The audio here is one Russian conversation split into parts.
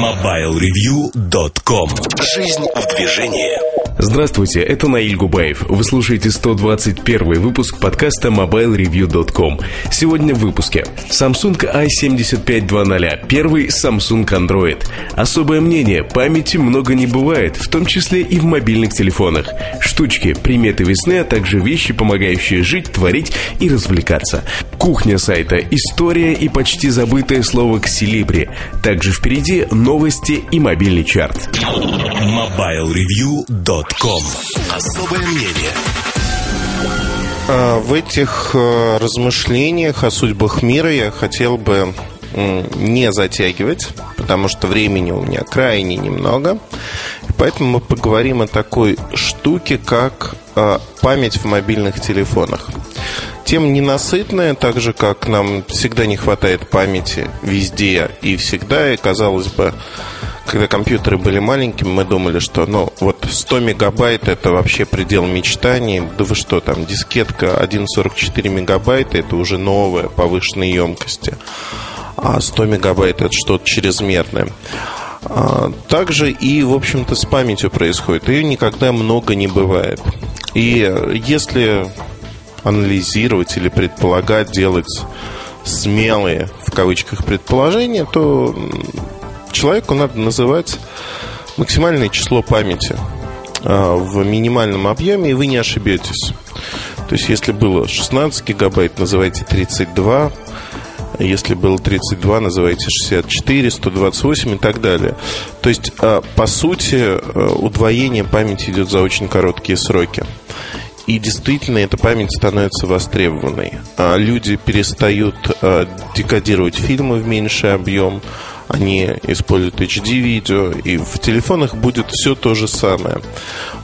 MobileReview.com Жизнь в движении Здравствуйте, это Наиль Губаев. Вы слушаете 121 выпуск подкаста MobileReview.com. Сегодня в выпуске Samsung i7520, первый Samsung Android. Особое мнение, памяти много не бывает, в том числе и в мобильных телефонах. Штучки, приметы весны, а также вещи, помогающие жить, творить и развлекаться. Кухня сайта, история и почти забытое слово «ксилибри». Также впереди новости и мобильный чарт. MobileReview.com Особое мнение А, В этих э, размышлениях о судьбах мира я хотел бы не затягивать, потому что времени у меня крайне немного. Поэтому мы поговорим о такой штуке, как э, память в мобильных телефонах. Тема ненасытная, так же, как нам всегда не хватает памяти везде и всегда. И, казалось бы, когда компьютеры были маленькими, мы думали, что ну вот 100 мегабайт это вообще предел мечтаний. Да вы что, там дискетка 1,44 мегабайта это уже новая повышенной емкости. А 100 мегабайт это что-то чрезмерное. А, Также и, в общем-то, с памятью происходит. Ее никогда много не бывает. И если анализировать или предполагать, делать смелые, в кавычках, предположения, то человеку надо называть максимальное число памяти а, в минимальном объеме, и вы не ошибетесь. То есть, если было 16 гигабайт, называйте 32. Если было 32, называйте 64, 128 и так далее. То есть, а, по сути, а, удвоение памяти идет за очень короткие сроки. И действительно, эта память становится востребованной. А Люди перестают а, декодировать фильмы в меньший объем, они используют HD-видео, и в телефонах будет все то же самое.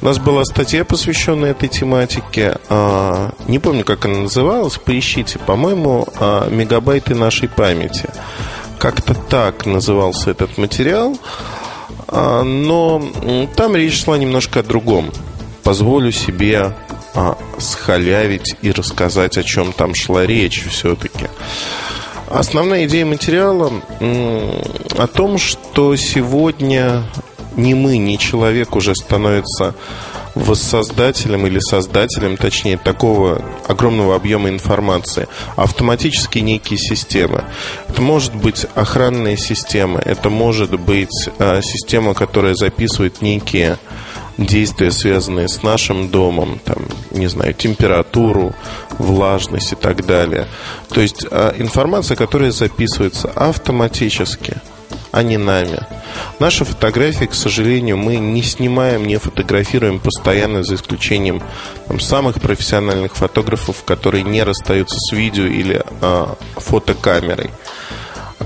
У нас была статья, посвященная этой тематике. А, Не помню, как она называлась, поищите. По-моему, а, «Мегабайты нашей памяти». Как-то так назывался этот материал. Но там речь шла немножко о другом. Позволю себе а, схалявить и рассказать, о чем там шла речь все-таки. Основная идея материала о том, что сегодня ни мы, ни человек уже становится воссоздателем или создателем, точнее, такого огромного объема информации, автоматически некие системы. Это может быть охранная система, это может быть а, система, которая записывает некие действия, связанные с нашим домом, там, не знаю, температуру, влажность и так далее. То есть а, информация, которая записывается автоматически, а не нами. Наши фотографии, к сожалению, мы не снимаем, не фотографируем постоянно, за исключением там, самых профессиональных фотографов, которые не расстаются с видео или а, фотокамерой.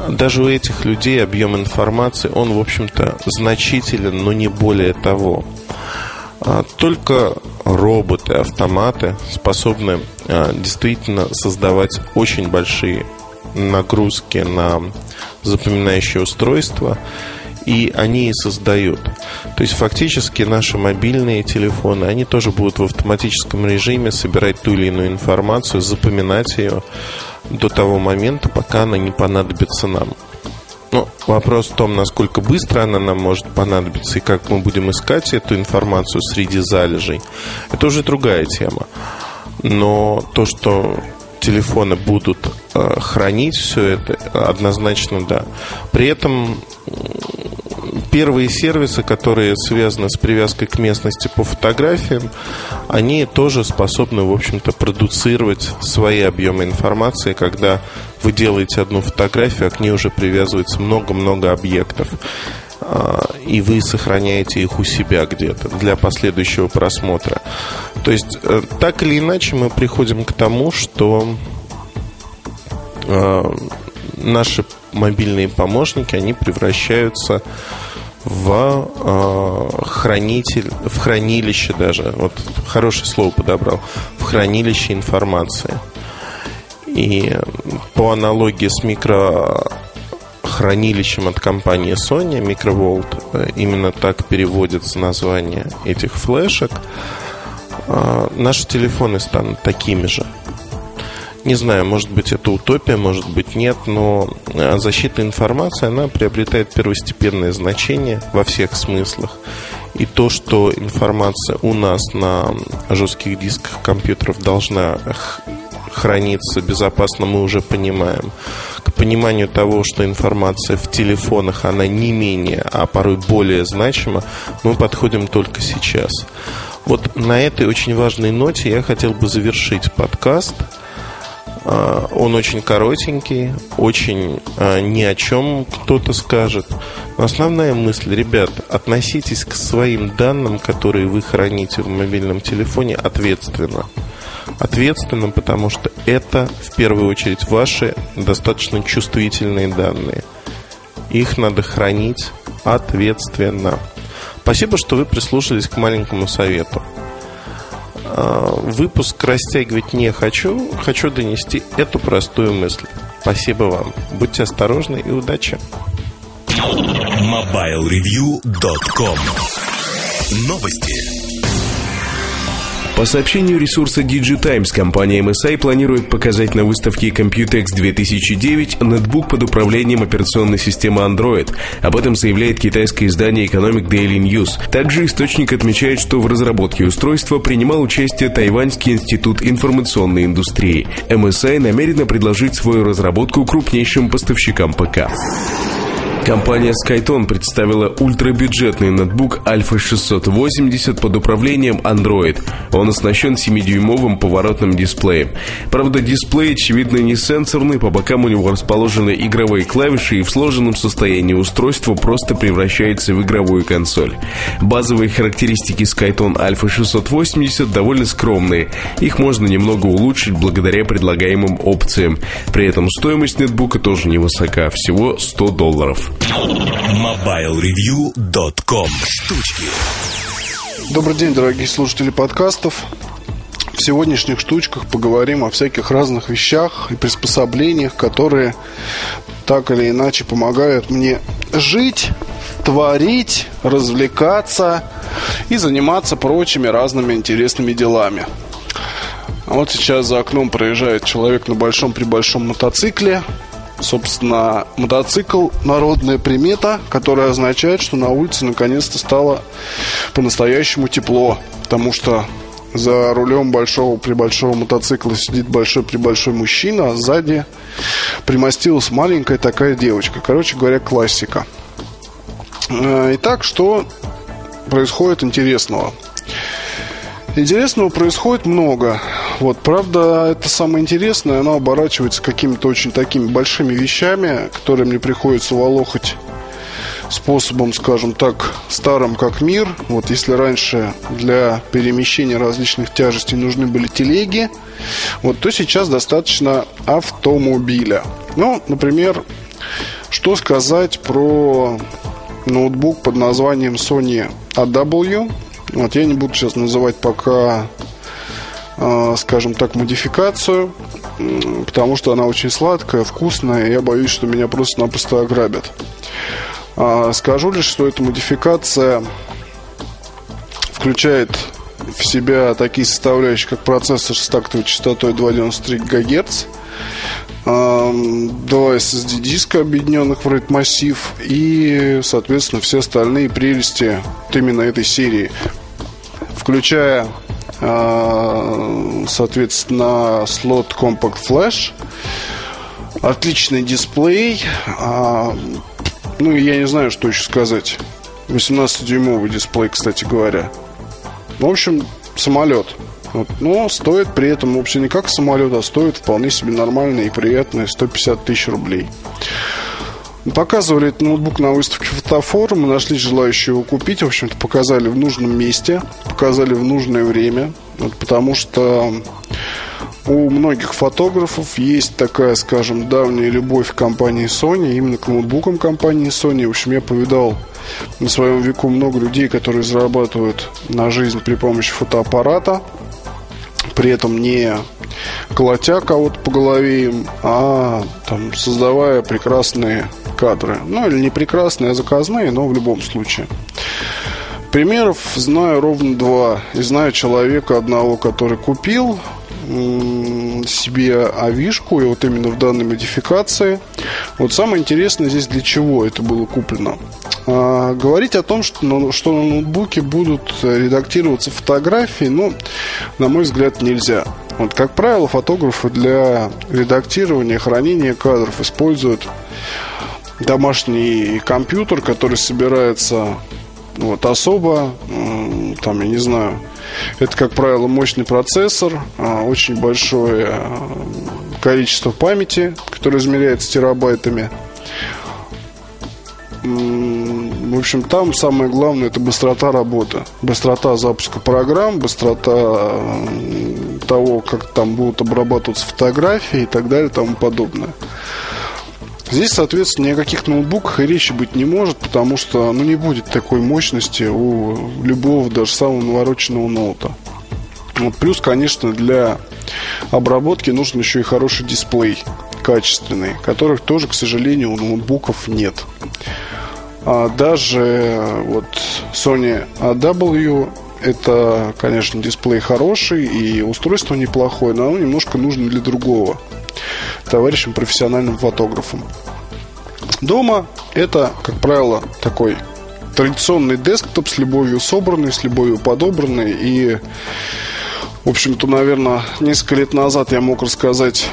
Даже у этих людей объем информации, он, в общем-то, значителен, но не более того. А, Только роботы, автоматы способны а, действительно создавать очень большие нагрузки на запоминающее устройство, и они и создают. То есть фактически наши мобильные телефоны, они тоже будут в автоматическом режиме собирать ту или иную информацию, запоминать ее до того момента, пока она не понадобится нам. Ну, вопрос в том, насколько быстро она нам может понадобиться и как мы будем искать эту информацию среди залежей, это уже другая тема. Но то, что телефоны будут э, хранить все это, однозначно да. При этом первые сервисы, которые связаны с привязкой к местности по фотографиям, они тоже способны, в общем-то, продуцировать свои объемы информации, когда вы делаете одну фотографию, а к ней уже привязывается много-много объектов. А, И вы сохраняете их у себя где-то для последующего просмотра. То есть, э, так или иначе, мы приходим к тому, что э, наши мобильные помощники, они превращаются э, хранитель, в хранилище даже, вот хорошее слово подобрал, в хранилище информации. И по аналогии с микрохранилищем от компании Sony, Microvolt, э, именно так переводится название этих флешек, э, наши телефоны станут такими же. Не знаю, может быть, это утопия, может быть, нет, но э, защита информации, она приобретает первостепенное значение во всех смыслах. И то, что информация у нас на жестких дисках компьютеров должна храниться безопасно, мы уже понимаем. К пониманию того, что информация в телефонах, она не менее, а порой более значима, мы подходим только сейчас. Вот на этой очень важной ноте я хотел бы завершить подкаст – он очень коротенький, очень а, ни о чем кто-то скажет. Но основная мысль, ребят, относитесь к своим данным, которые вы храните в мобильном телефоне, ответственно. Ответственно, потому что это в первую очередь ваши достаточно чувствительные данные. Их надо хранить ответственно. Спасибо, что вы прислушались к маленькому совету. А, выпуск растягивать не хочу, хочу донести эту простую мысль. Спасибо вам. Будьте осторожны и удачи. MobileReview.com Новости. По сообщению ресурса DigiTimes, компания MSI планирует показать на выставке Computex 2009 нетбук под управлением операционной системы Android. Об этом заявляет китайское издание Economic Daily News. Также источник отмечает, что в разработке устройства принимал участие Тайваньский институт информационной индустрии. MSI намерена предложить свою разработку крупнейшим поставщикам ПК. Компания Skyton представила ультрабюджетный ноутбук Alpha 680 под управлением Android. Он оснащен 7-дюймовым поворотным дисплеем. Правда, дисплей, очевидно, не сенсорный, по бокам у него расположены игровые клавиши, и в сложенном состоянии устройство просто превращается в игровую консоль. Базовые характеристики Skyton Alpha 680 довольно скромные. Их можно немного улучшить благодаря предлагаемым опциям. При этом стоимость нетбука тоже невысока, всего 100 долларов. MobileReview.com Штучки Добрый день, дорогие слушатели подкастов. В сегодняшних штучках поговорим о всяких разных вещах и приспособлениях, которые так или иначе помогают мне жить, творить, развлекаться и заниматься прочими разными интересными делами. Вот сейчас за окном проезжает человек на большом-пребольшом мотоцикле – Собственно, мотоцикл – народная примета, которая означает, что на улице наконец-то стало по-настоящему тепло. Потому что за рулем большого при большого мотоцикла сидит большой при большой мужчина, а сзади примостилась маленькая такая девочка. Короче говоря, классика. Э, итак, что происходит интересного? Интересного происходит много. Вот, правда, это самое интересное, оно оборачивается какими-то очень такими большими вещами, которые мне приходится волохать способом, скажем так, старым как мир. Вот если раньше для перемещения различных тяжестей нужны были телеги, вот, то сейчас достаточно автомобиля. Ну, например, что сказать про ноутбук под названием Sony AW. Вот я не буду сейчас называть пока а, скажем так, модификацию, потому что она очень сладкая, вкусная, и я боюсь, что меня просто-напросто ограбят. А, скажу лишь, что эта модификация включает в себя такие составляющие, как процессор с тактовой частотой 293 ГГц, два SSD диска, объединенных в RAID массив и, соответственно, все остальные прелести именно этой серии, включая а, соответственно, слот Compact Flash. Отличный дисплей. А, ну, я не знаю, что еще сказать. 18-дюймовый дисплей, кстати говоря. В общем, самолет. Вот. Но стоит при этом вообще не как самолет, а стоит вполне себе нормальные и приятные 150 тысяч рублей. Показывали этот ноутбук на выставке фотофорум, мы нашли желающие его купить, в общем-то, показали в нужном месте, показали в нужное время, вот, потому что у многих фотографов есть такая, скажем, давняя любовь к компании Sony, именно к ноутбукам компании Sony. В общем, я повидал на своем веку много людей, которые зарабатывают на жизнь при помощи фотоаппарата, при этом не колотя кого-то по голове а там, создавая прекрасные кадры. Ну, или не прекрасные, а заказные, но в любом случае. Примеров знаю ровно два. И знаю человека одного, который купил себе авишку, и вот именно в данной модификации. Вот самое интересное здесь для чего это было куплено. А, говорить о том, что, ну, что на ноутбуке будут редактироваться фотографии, ну, на мой взгляд, нельзя. Вот, как правило, фотографы для редактирования, хранения кадров используют домашний компьютер, который собирается вот, особо, там, я не знаю, это, как правило, мощный процессор, а, очень большое количество памяти, которое измеряется терабайтами. В общем, там самое главное это быстрота работы. Быстрота запуска программ, быстрота того, как там будут обрабатываться фотографии и так далее и тому подобное. Здесь, соответственно, ни о каких ноутбуках и речи быть не может, потому что ну, не будет такой мощности у любого, даже самого навороченного ноута. Вот плюс, конечно, для обработки нужен еще и хороший дисплей, качественный, которых тоже, к сожалению, у ноутбуков нет. А даже вот Sony AW это, конечно, дисплей хороший и устройство неплохое, но оно немножко нужно для другого товарищам профессиональным фотографам. Дома это, как правило, такой традиционный десктоп с любовью собранный, с любовью подобранный и в общем-то, наверное, несколько лет назад я мог рассказать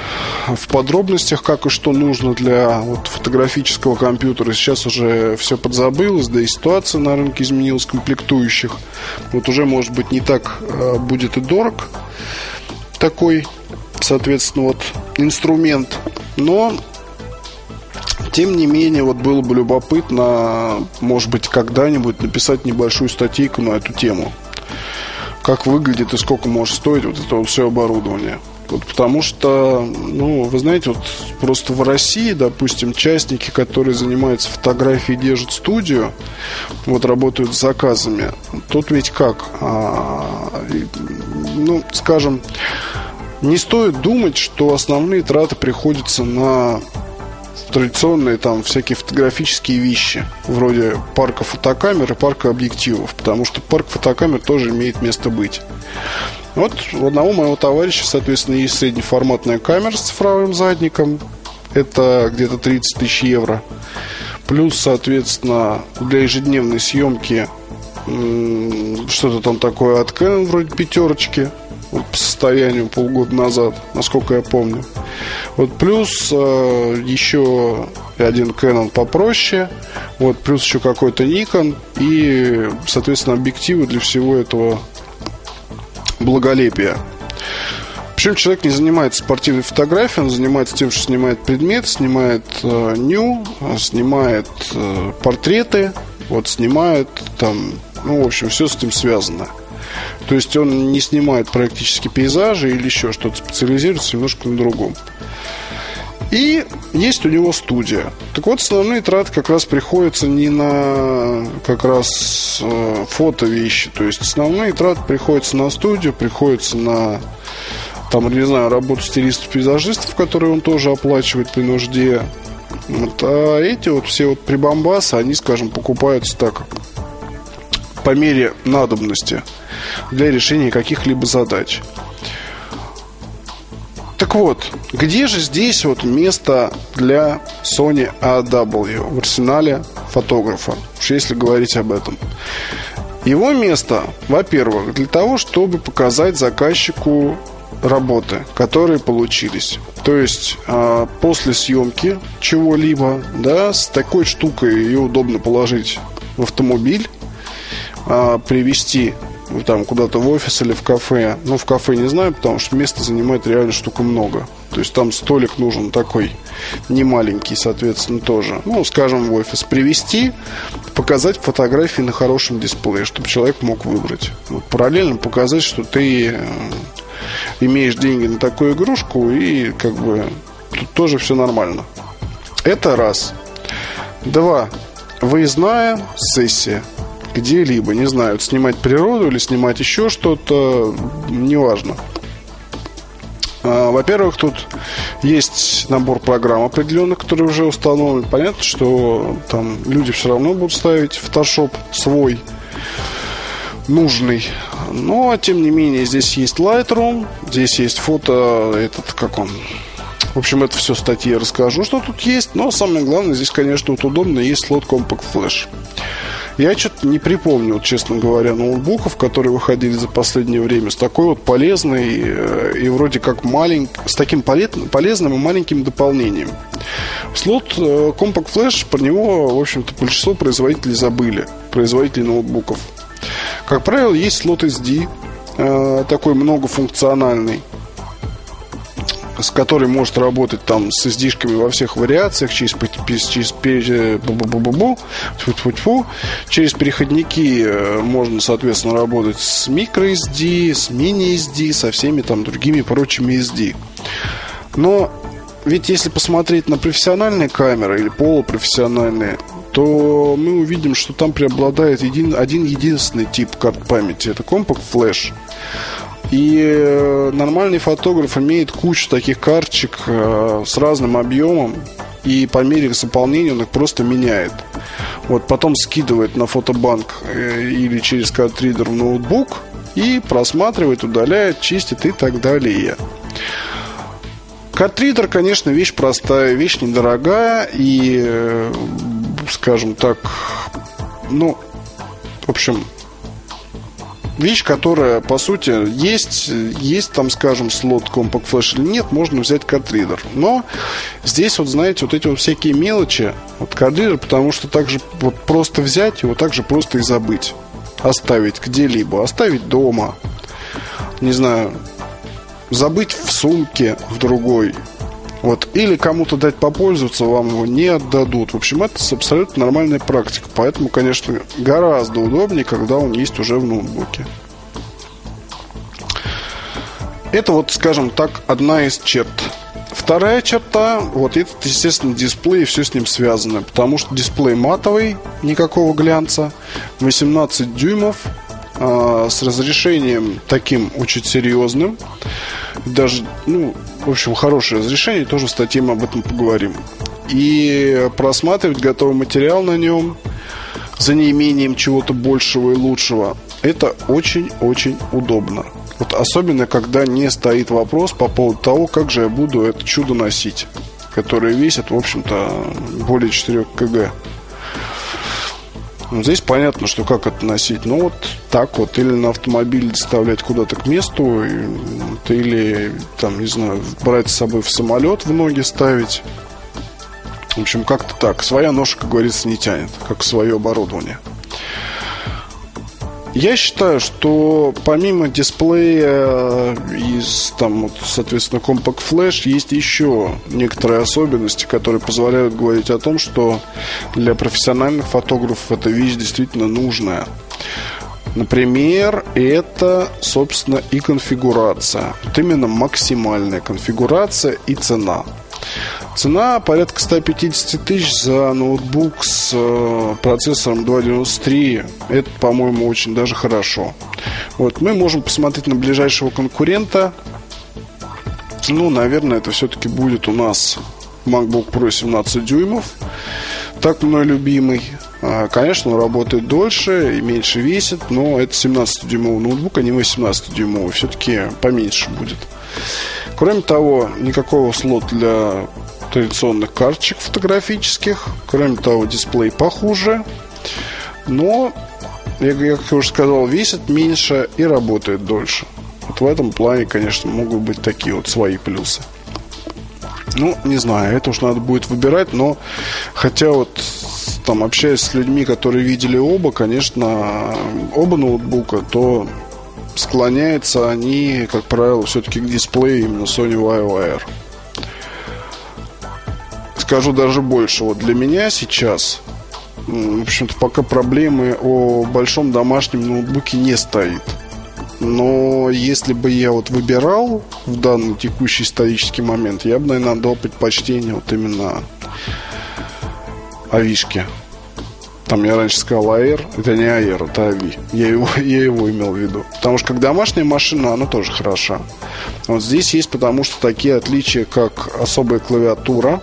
в подробностях, как и что нужно для вот, фотографического компьютера. Сейчас уже все подзабылось, да и ситуация на рынке изменилась комплектующих. Вот уже, может быть, не так э, будет и дорог такой соответственно, вот инструмент. Но, тем не менее, вот было бы любопытно, может быть, когда-нибудь написать небольшую статейку на эту тему. Как выглядит и сколько может стоить вот это вот все оборудование. Вот потому что, ну, вы знаете, вот просто в России, допустим, частники, которые занимаются фотографией, держат студию, вот работают с заказами. Тут ведь как? А, ну, скажем, не стоит думать, что основные траты приходятся на традиционные там всякие фотографические вещи, вроде парка фотокамер и парка объективов, потому что парк фотокамер тоже имеет место быть. Вот у одного моего товарища, соответственно, есть среднеформатная камера с цифровым задником. Это где-то 30 тысяч евро. Плюс, соответственно, для ежедневной съемки что-то там такое от Canon вроде пятерочки вот, по состоянию полгода назад, насколько я помню. Вот плюс э, еще один Canon попроще, вот плюс еще какой-то Nikon и, соответственно, объективы для всего этого благолепия. Причем человек не занимается спортивной фотографией, он занимается тем, что снимает предмет, снимает э, снимает э, портреты, вот снимает там, ну, в общем, все с этим связано. То есть он не снимает практически пейзажи или еще что-то, специализируется немножко на другом. И есть у него студия. Так вот, основные траты как раз приходятся не на как раз э, фото вещи. То есть основные траты приходятся на студию, приходятся на там, не знаю, работу стилистов-пейзажистов, которые он тоже оплачивает при нужде. Вот, а эти вот все вот прибамбасы, они, скажем, покупаются так по мере надобности для решения каких-либо задач. Так вот, где же здесь вот место для Sony AW в арсенале фотографа, если говорить об этом? Его место, во-первых, для того, чтобы показать заказчику работы, которые получились. То есть э, после съемки чего-либо, да, с такой штукой ее удобно положить в автомобиль, а, привести там куда-то в офис или в кафе. Ну, в кафе не знаю, потому что места занимает реально штука много. То есть там столик нужен такой не маленький, соответственно, тоже. Ну, скажем, в офис привести, показать фотографии на хорошем дисплее, чтобы человек мог выбрать. Вот, параллельно показать, что ты э, имеешь деньги на такую игрушку и как бы тут тоже все нормально. Это раз. Два. Выездная сессия где-либо, не знаю, снимать природу или снимать еще что-то, неважно. А, во-первых, тут есть набор программ определенных, которые уже установлены. Понятно, что там люди все равно будут ставить Photoshop свой. нужный. Но, тем не менее, здесь есть Lightroom, здесь есть фото, этот, как он, в общем, это все в статье расскажу, что тут есть. Но самое главное, здесь, конечно, вот удобно, есть слот Compact Flash. Я что-то не припомнил, честно говоря, ноутбуков, которые выходили за последнее время с такой вот полезной э, и вроде как маленькой, с таким полезным и маленьким дополнением. Слот э, Compact Flash, про него, в общем-то, большинство производителей забыли, производителей ноутбуков. Как правило, есть слот SD, э, такой многофункциональный с которой может работать там с SD-шками во всех вариациях, через, через, через, через переходники э, можно, соответственно, работать с microSD, с mini-SD, со всеми там другими прочими SD. Но ведь если посмотреть на профессиональные камеры или полупрофессиональные, то мы увидим, что там преобладает един, один единственный тип карт памяти. Это Compact Flash. И э, нормальный фотограф имеет кучу таких карточек э, с разным объемом, и по мере заполнения он их просто меняет. Вот потом скидывает на фотобанк э, или через картридер в ноутбук и просматривает, удаляет, чистит и так далее. Картридер, конечно, вещь простая, вещь недорогая и, скажем так, ну, в общем, вещь, которая, по сути, есть, есть там, скажем, слот Compact Flash или нет, можно взять картридер. Но здесь, вот знаете, вот эти вот всякие мелочи, вот картридер, потому что также вот просто взять его, также просто и забыть. Оставить где-либо, оставить дома, не знаю, забыть в сумке в другой, вот. Или кому-то дать попользоваться, вам его не отдадут. В общем, это абсолютно нормальная практика. Поэтому, конечно, гораздо удобнее, когда он есть уже в ноутбуке. Это вот, скажем так, одна из черт. Вторая черта, вот этот, естественно, дисплей, все с ним связано. Потому что дисплей матовый, никакого глянца, 18 дюймов, с разрешением таким очень серьезным. Даже, ну, в общем, хорошее разрешение, тоже в статье мы об этом поговорим. И просматривать готовый материал на нем за неимением чего-то большего и лучшего, это очень-очень удобно. Вот особенно, когда не стоит вопрос по поводу того, как же я буду это чудо носить, которое весит, в общем-то, более 4 кг. Ну, здесь понятно, что как это носить. Ну, вот так вот. Или на автомобиле доставлять куда-то к месту, или, там, не знаю, брать с собой в самолет в ноги ставить. В общем, как-то так. Своя ножка, как говорится, не тянет, как свое оборудование. Я считаю, что помимо дисплея из, там, вот, соответственно, Compact Flash, есть еще некоторые особенности, которые позволяют говорить о том, что для профессиональных фотографов эта вещь действительно нужная. Например, это, собственно, и конфигурация. Вот именно максимальная конфигурация и цена. Цена порядка 150 тысяч за ноутбук с э, процессором 293. Это, по-моему, очень даже хорошо. Вот, мы можем посмотреть на ближайшего конкурента. Ну, наверное, это все-таки будет у нас MacBook Pro 17 дюймов. Так мной любимый. А, конечно, он работает дольше и меньше весит, но это 17-дюймовый ноутбук, а не 18-дюймовый. Все-таки поменьше будет. Кроме того, никакого слота для традиционных карточек фотографических. Кроме того, дисплей похуже. Но, я, я как уже сказал, весит меньше и работает дольше. Вот в этом плане, конечно, могут быть такие вот свои плюсы. Ну, не знаю, это уж надо будет выбирать, но хотя вот там общаясь с людьми, которые видели оба, конечно, оба ноутбука, то склоняются они, как правило, все-таки к дисплею именно Sony WireWire скажу даже больше. Вот для меня сейчас, в общем-то, пока проблемы о большом домашнем ноутбуке не стоит. Но если бы я вот выбирал в данный текущий исторический момент, я бы, наверное, дал предпочтение вот именно Авишке. Там я раньше сказал АЭР, это не АЭР, это АВИ. Я его, я его имел в виду. Потому что как домашняя машина, она тоже хороша. Вот здесь есть потому что такие отличия, как особая клавиатура,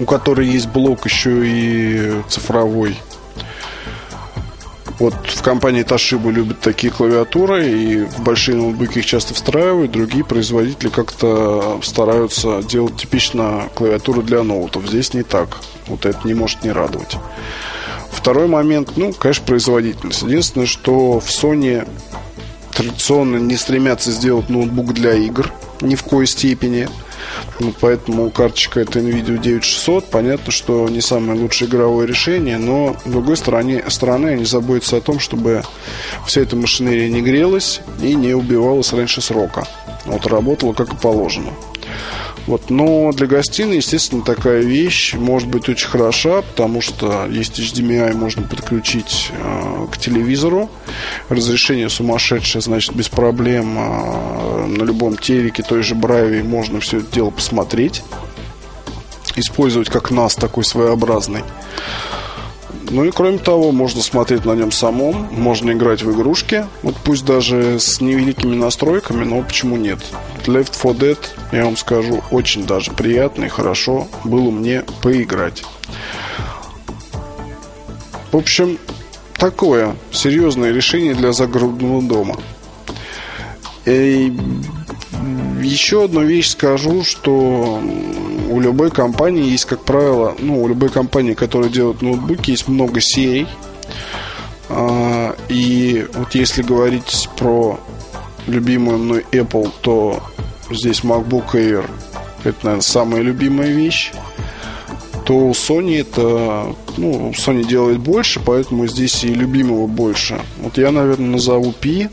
у которой есть блок еще и цифровой. Вот в компании Toshiba любят такие клавиатуры, и в большие ноутбуки их часто встраивают. Другие производители как-то стараются делать типично клавиатуру для ноутов. Здесь не так. Вот это не может не радовать. Второй момент, ну, конечно, производительность. Единственное, что в Sony традиционно не стремятся сделать ноутбук для игр ни в коей степени. Ну, поэтому карточка это NVIDIA 9600. Понятно, что не самое лучшее игровое решение, но с другой стороны, стороны они заботятся о том, чтобы вся эта машинерия не грелась и не убивалась раньше срока. Вот работала как и положено. Вот. Но для гостиной, естественно, такая вещь может быть очень хороша, потому что есть HDMI, можно подключить э, к телевизору. Разрешение сумасшедшее, значит, без проблем э, на любом телеке, той же Браве можно все это дело посмотреть. Использовать как нас такой своеобразный. Ну и кроме того, можно смотреть на нем самом, можно играть в игрушки, вот пусть даже с невеликими настройками, но почему нет? Left 4 Dead, я вам скажу, очень даже приятно и хорошо было мне поиграть. В общем, такое серьезное решение для загородного дома. И еще одну вещь скажу, что у любой компании есть, как правило, ну, у любой компании, которая делает ноутбуки, есть много серий. А, и вот если говорить про любимую мной Apple, то здесь MacBook Air это, наверное, самая любимая вещь. То у Sony это, ну, Sony делает больше, поэтому здесь и любимого больше. Вот я, наверное, назову Pi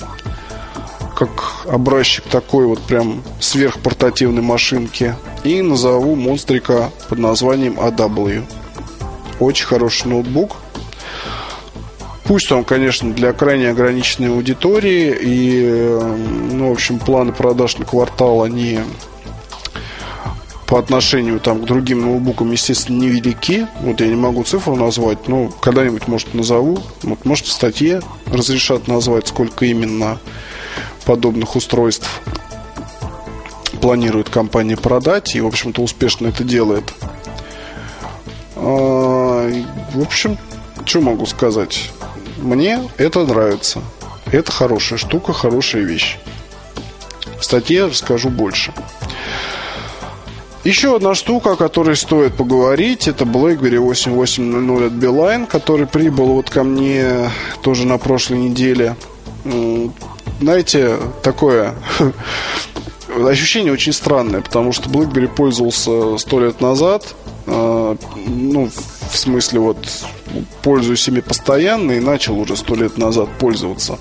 как образчик такой вот прям сверхпортативной машинки. И назову монстрика под названием AW. Очень хороший ноутбук. Пусть он, конечно, для крайне ограниченной аудитории и, ну, в общем, планы продаж на квартал, они по отношению там, к другим ноутбукам, естественно, невелики. Вот я не могу цифру назвать, но когда-нибудь, может, назову. Вот, может, в статье разрешат назвать, сколько именно подобных устройств планирует компания продать и, в общем-то, успешно это делает. А, в общем, что могу сказать? Мне это нравится. Это хорошая штука, хорошая вещь. В статье расскажу больше. Еще одна штука, о которой стоит поговорить, это BlackBerry 8800 от Beeline, который прибыл вот ко мне тоже на прошлой неделе знаете, такое ощущение очень странное, потому что BlackBerry пользовался сто лет назад, э, ну, в смысле, вот, пользуюсь ими постоянно и начал уже сто лет назад пользоваться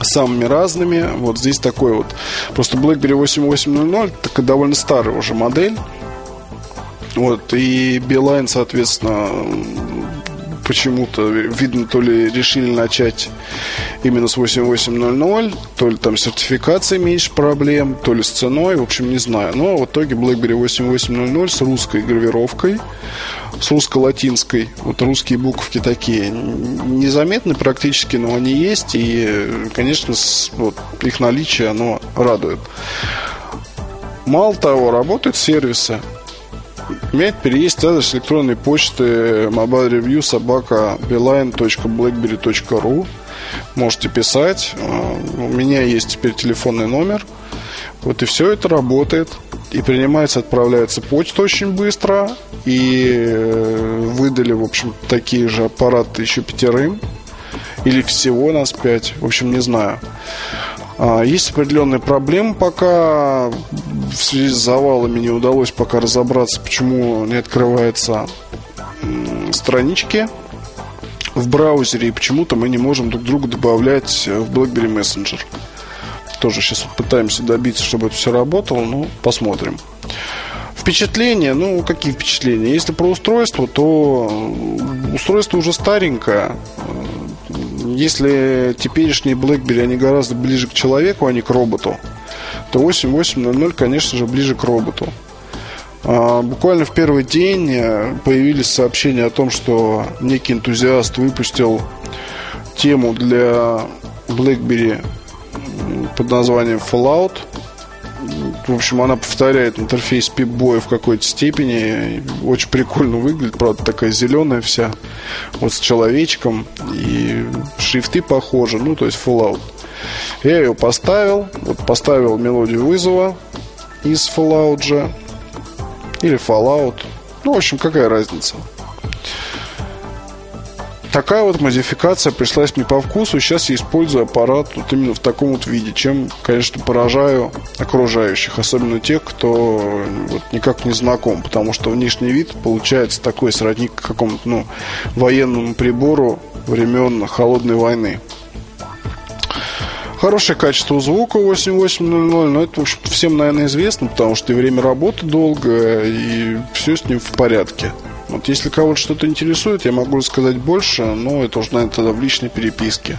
самыми разными. Вот здесь такой вот. Просто BlackBerry 8800 такая довольно старая уже модель. Вот, и Beeline, соответственно, почему-то, видно, то ли решили начать именно с 8800, то ли там сертификация меньше проблем, то ли с ценой, в общем, не знаю. Но в итоге BlackBerry 8800 с русской гравировкой, с русско-латинской. Вот русские буковки такие незаметны практически, но они есть, и, конечно, с, вот, их наличие, оно радует. Мало того, работают сервисы имеет переезд адрес электронной почты mobile review собака beeline.blackberry.ru Можете писать. Э, у меня есть теперь телефонный номер. Вот и все это работает. И принимается, отправляется почта очень быстро. И э, выдали, в общем, такие же аппараты еще пятерым. Или всего нас пять. В общем, не знаю. А, есть определенные проблемы пока в связи с завалами не удалось пока разобраться, почему не открываются странички в браузере и почему-то мы не можем друг друга добавлять в BlackBerry Messenger. Тоже сейчас пытаемся добиться, чтобы это все работало, но посмотрим. Впечатления, ну, какие впечатления? Если про устройство, то устройство уже старенькое. Если теперешние BlackBerry, они гораздо ближе к человеку, а не к роботу, то 8800, конечно же, ближе к роботу. А, буквально в первый день э, появились сообщения о том, что некий энтузиаст выпустил тему для BlackBerry под названием Fallout. В общем, она повторяет интерфейс Pip-Boy в какой-то степени. Очень прикольно выглядит, правда, такая зеленая вся. Вот с человечком. И шрифты похожи, ну, то есть Fallout. Я ее поставил. Вот поставил мелодию вызова из Fallout же. Или Fallout. Ну, в общем, какая разница. Такая вот модификация пришлась мне по вкусу. Сейчас я использую аппарат вот именно в таком вот виде, чем, конечно, поражаю окружающих, особенно тех, кто вот никак не знаком, потому что внешний вид получается такой сродни какому-то ну, военному прибору времен холодной войны. Хорошее качество звука 8800, но это, в общем всем, наверное, известно, потому что и время работы долгое, и все с ним в порядке. Вот если кого-то что-то интересует, я могу рассказать больше, но это уже, наверное, тогда в личной переписке.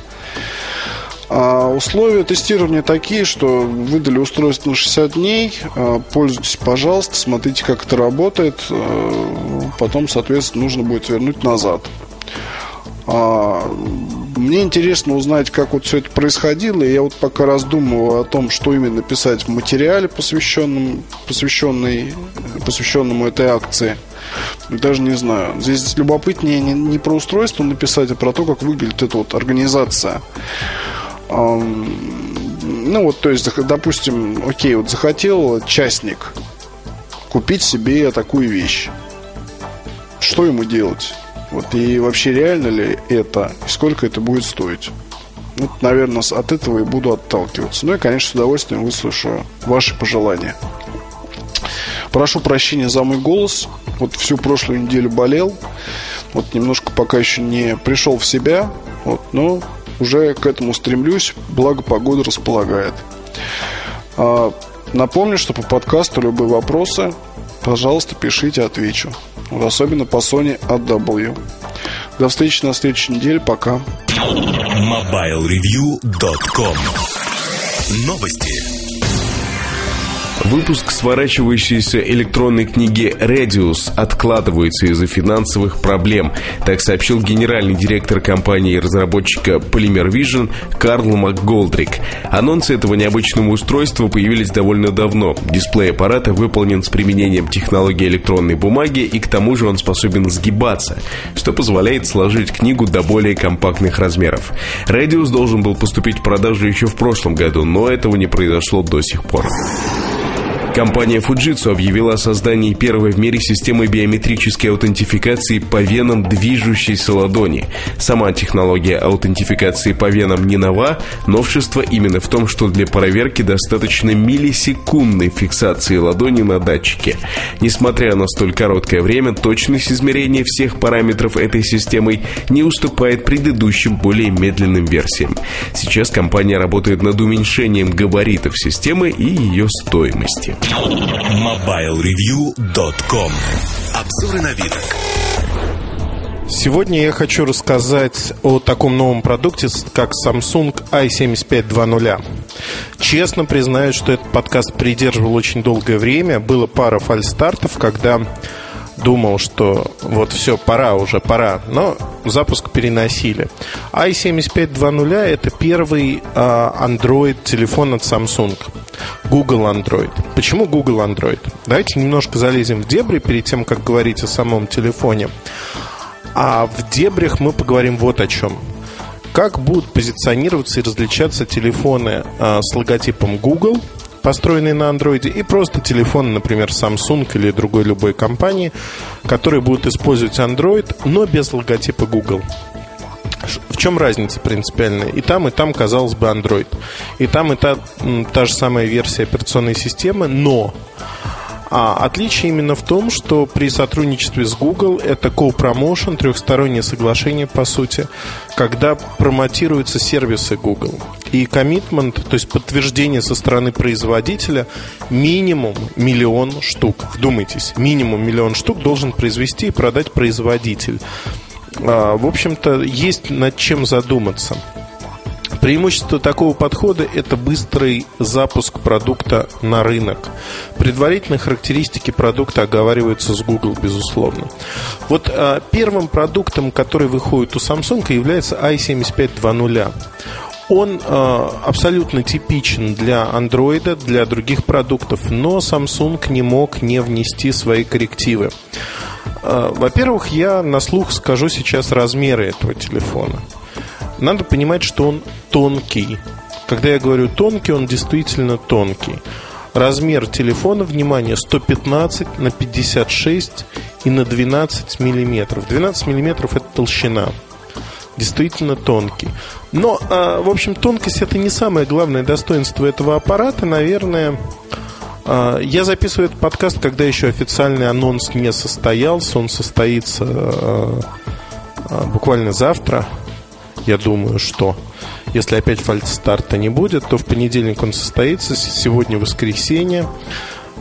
А условия тестирования такие, что выдали устройство на 60 дней, а, пользуйтесь, пожалуйста, смотрите, как это работает, а, потом, соответственно, нужно будет вернуть назад. А, мне интересно узнать, как вот все это происходило, и я вот пока раздумываю о том, что именно писать в материале, посвященном, посвященной, посвященному этой акции – даже не знаю. Здесь любопытнее не, не про устройство написать, а про то, как выглядит эта вот организация. Ну вот, то есть, допустим, окей, вот захотел частник купить себе такую вещь. Что ему делать? Вот и вообще реально ли это? И сколько это будет стоить? Вот, наверное, от этого и буду отталкиваться. Ну и, конечно, с удовольствием выслушаю ваши пожелания. Прошу прощения за мой голос. Вот всю прошлую неделю болел. Вот немножко пока еще не пришел в себя. Вот, но уже к этому стремлюсь. Благо погода располагает. А, напомню, что по подкасту любые вопросы, пожалуйста, пишите, отвечу. Особенно по Sony AW. До встречи на следующей неделе. Пока. MobileReview.com Новости. Выпуск сворачивающейся электронной книги Radius откладывается из-за финансовых проблем. Так сообщил генеральный директор компании и разработчика Polymer Vision Карл МакГолдрик. Анонсы этого необычного устройства появились довольно давно. Дисплей аппарата выполнен с применением технологии электронной бумаги и к тому же он способен сгибаться, что позволяет сложить книгу до более компактных размеров. Radius должен был поступить в продажу еще в прошлом году, но этого не произошло до сих пор. Компания Fujitsu объявила о создании первой в мире системы биометрической аутентификации по венам движущейся ладони. Сама технология аутентификации по венам не нова, новшество именно в том, что для проверки достаточно миллисекундной фиксации ладони на датчике. Несмотря на столь короткое время, точность измерения всех параметров этой системы не уступает предыдущим более медленным версиям. Сейчас компания работает над уменьшением габаритов системы и ее стоимости. MobileReview.com Обзоры на вид. Сегодня я хочу рассказать о таком новом продукте, как Samsung i7520. Честно признаюсь, что этот подкаст придерживал очень долгое время. Было пара фальстартов, когда думал, что вот все, пора уже, пора. Но запуск переносили. i7520 это первый а, Android телефон от Samsung. Google Android. Почему Google Android? Давайте немножко залезем в дебри перед тем, как говорить о самом телефоне. А в дебрях мы поговорим вот о чем. Как будут позиционироваться и различаться телефоны а, с логотипом Google – построенные на андроиде, и просто телефон, например, Samsung или другой любой компании, которые будут использовать Android, но без логотипа Google. В чем разница принципиальная? И там, и там, казалось бы, Android. И там, и та, та же самая версия операционной системы, но а отличие именно в том, что при сотрудничестве с Google это co-promotion, трехстороннее соглашение, по сути, когда промотируются сервисы Google. И коммитмент, то есть подтверждение со стороны производителя, минимум миллион штук. Вдумайтесь, минимум миллион штук должен произвести и продать производитель. А, в общем-то, есть над чем задуматься. Преимущество такого подхода – это быстрый запуск продукта на рынок. Предварительные характеристики продукта оговариваются с Google, безусловно. Вот а, первым продуктом, который выходит у Samsung, является i7520. Он э, абсолютно типичен для Android, для других продуктов, но Samsung не мог не внести свои коррективы. Э, во-первых, я на слух скажу сейчас размеры этого телефона. Надо понимать, что он тонкий. Когда я говорю тонкий, он действительно тонкий. Размер телефона, внимание, 115 на 56 и на 12 миллиметров. 12 миллиметров это толщина действительно тонкий. Но, а, в общем, тонкость это не самое главное достоинство этого аппарата. Наверное, а, я записываю этот подкаст, когда еще официальный анонс не состоялся. Он состоится а, буквально завтра. Я думаю, что если опять фальстарта не будет, то в понедельник он состоится. Сегодня воскресенье.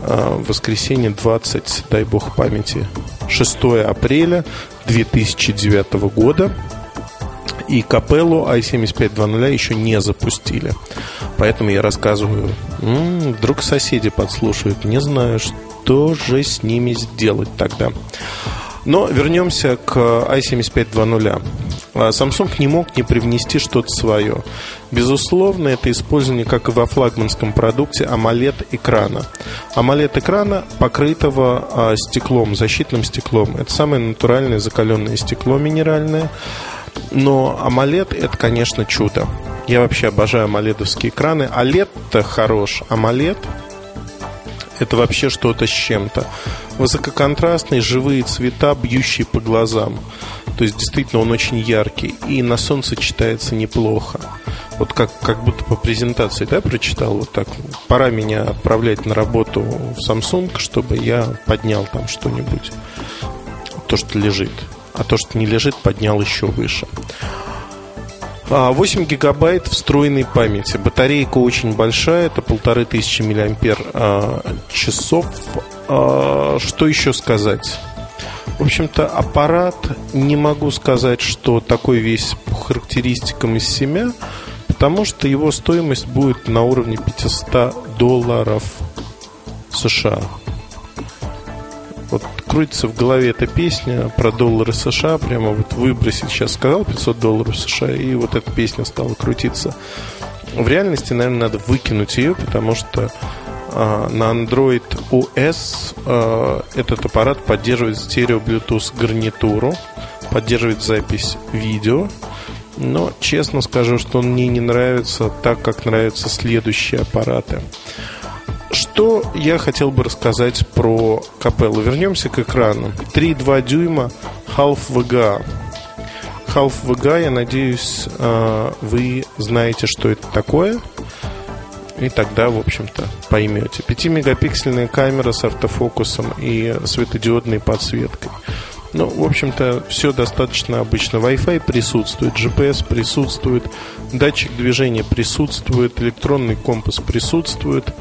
Воскресенье 20, дай бог памяти, 6 апреля 2009 года и капеллу i7520 еще не запустили. Поэтому я рассказываю. М-м, вдруг соседи подслушают. Не знаю, что же с ними сделать тогда. Но вернемся к i7520. А Samsung не мог не привнести что-то свое. Безусловно, это использование, как и во флагманском продукте, AMOLED-экрана. AMOLED-экрана, покрытого а, стеклом, защитным стеклом. Это самое натуральное закаленное стекло минеральное. Но AMOLED это, конечно, чудо. Я вообще обожаю амоледовские экраны. OLED-то хорош. AMOLED это вообще что-то с чем-то. Высококонтрастные живые цвета, бьющие по глазам. То есть, действительно, он очень яркий. И на солнце читается неплохо. Вот как, как будто по презентации, да, прочитал вот так. Пора меня отправлять на работу в Samsung, чтобы я поднял там что-нибудь. То, что лежит а то, что не лежит, поднял еще выше. 8 а, гигабайт встроенной памяти. Батарейка очень большая, это полторы тысячи миллиампер а, часов. А, что еще сказать? В общем-то, аппарат, не могу сказать, что такой весь по характеристикам из семя, потому что его стоимость будет на уровне 500 долларов США. Крутится в голове эта песня про доллары США, прямо вот выбросить, сейчас сказал 500 долларов США, и вот эта песня стала крутиться. В реальности, наверное, надо выкинуть ее, потому что э, на Android OS э, этот аппарат поддерживает стерео Bluetooth гарнитуру, поддерживает запись видео, но честно скажу, что он мне не нравится так, как нравятся следующие аппараты. Что я хотел бы рассказать про капеллу? Вернемся к экрану. 3,2 дюйма Half VGA. Half VGA, я надеюсь, а, вы знаете, что это такое. И тогда, в общем-то, поймете. 5-мегапиксельная камера с автофокусом и светодиодной подсветкой. Ну, в общем-то, все достаточно обычно. Wi-Fi присутствует, GPS присутствует, датчик движения присутствует, электронный компас присутствует.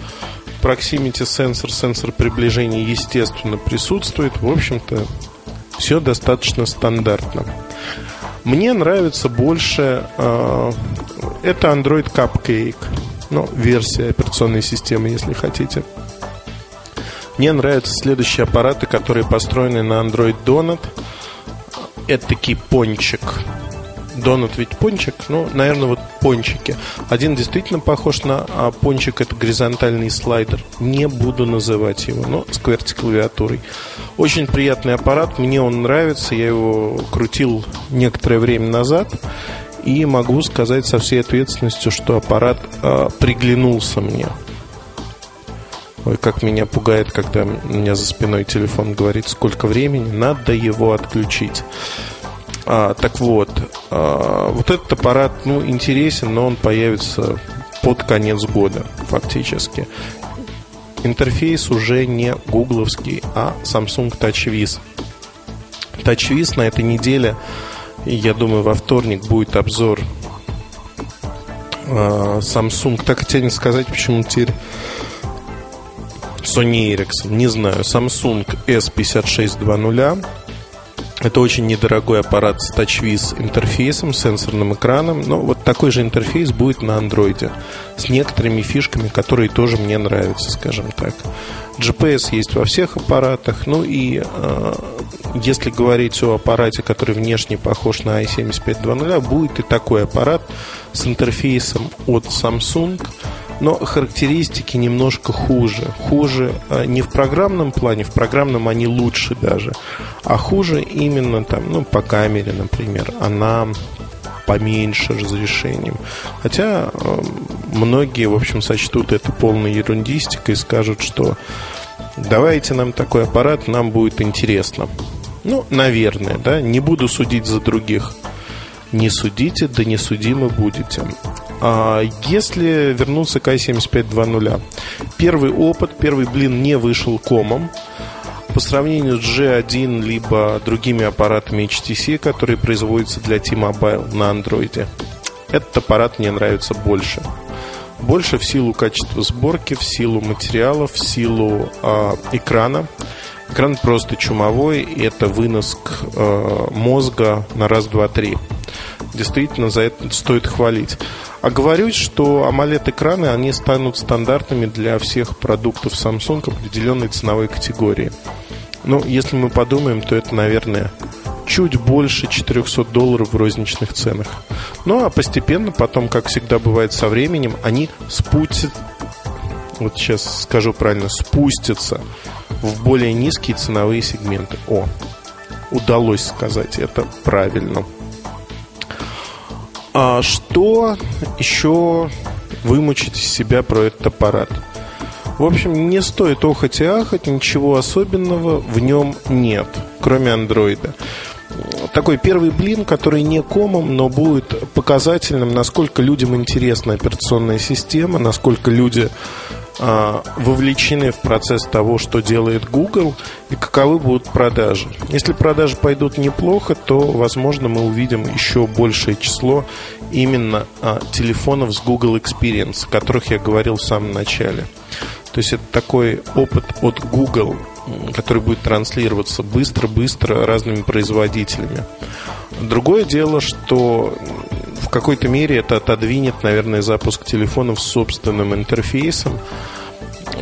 Proximity сенсор, сенсор приближения, естественно, присутствует. В общем-то, все достаточно стандартно. Мне нравится больше... Э, это Android Cupcake. Ну, версия операционной системы, если хотите. Мне нравятся следующие аппараты, которые построены на Android Donut. Это таки пончик. Донат ведь пончик, ну, наверное, вот пончики. Один действительно похож на а пончик, это горизонтальный слайдер. Не буду называть его, но с QWERTY-клавиатурой. Очень приятный аппарат, мне он нравится, я его крутил некоторое время назад. И могу сказать со всей ответственностью, что аппарат э, приглянулся мне. Ой, как меня пугает, когда у меня за спиной телефон говорит, сколько времени, надо его отключить. А, так вот, а, вот этот аппарат, ну, интересен, но он появится под конец года, фактически. Интерфейс уже не гугловский, а Samsung TouchWiz. TouchWiz на этой неделе, я думаю, во вторник будет обзор а, Samsung, так тянет сказать, почему теперь Sony Ericsson, не знаю, Samsung S5620 Это очень недорогой аппарат с TouchWiz интерфейсом, сенсорным экраном. Но вот такой же интерфейс будет на андроиде. С некоторыми фишками, которые тоже мне нравятся, скажем так. GPS есть во всех аппаратах. Ну и э, если говорить о аппарате, который внешне похож на i7520, будет и такой аппарат с интерфейсом от Samsung – но характеристики немножко хуже. Хуже а, не в программном плане, в программном они лучше даже, а хуже именно там, ну, по камере, например. Она поменьше разрешением. Хотя э, многие, в общем, сочтут это полной ерундистикой и скажут, что давайте нам такой аппарат, нам будет интересно. Ну, наверное, да, не буду судить за других. Не судите, да не судимы будете. А если вернуться к i7520, первый опыт, первый блин не вышел комом. По сравнению с G1 либо другими аппаратами HTC, которые производятся для T-Mobile на андроиде, этот аппарат мне нравится больше. Больше в силу качества сборки, в силу материалов, в силу э, экрана. Экран просто чумовой, и это вынос э, мозга на раз, два, три. Действительно, за это стоит хвалить. Оговорюсь, что AMOLED-экраны, они станут стандартными для всех продуктов Samsung определенной ценовой категории. Ну, если мы подумаем, то это, наверное, чуть больше 400 долларов в розничных ценах. Ну, а постепенно, потом, как всегда бывает со временем, они спустят, вот сейчас скажу правильно, спустятся в более низкие ценовые сегменты. О, удалось сказать это правильно. А что еще вымучить из себя про этот аппарат? В общем, не стоит охать и ахать, ничего особенного в нем нет, кроме андроида. Такой первый блин, который не комом, но будет показательным, насколько людям интересна операционная система, насколько люди вовлечены в процесс того, что делает Google и каковы будут продажи. Если продажи пойдут неплохо, то, возможно, мы увидим еще большее число именно а, телефонов с Google Experience, о которых я говорил в самом начале. То есть это такой опыт от Google, который будет транслироваться быстро-быстро разными производителями. Другое дело, что в какой-то мере это отодвинет, наверное, запуск телефонов с собственным интерфейсом,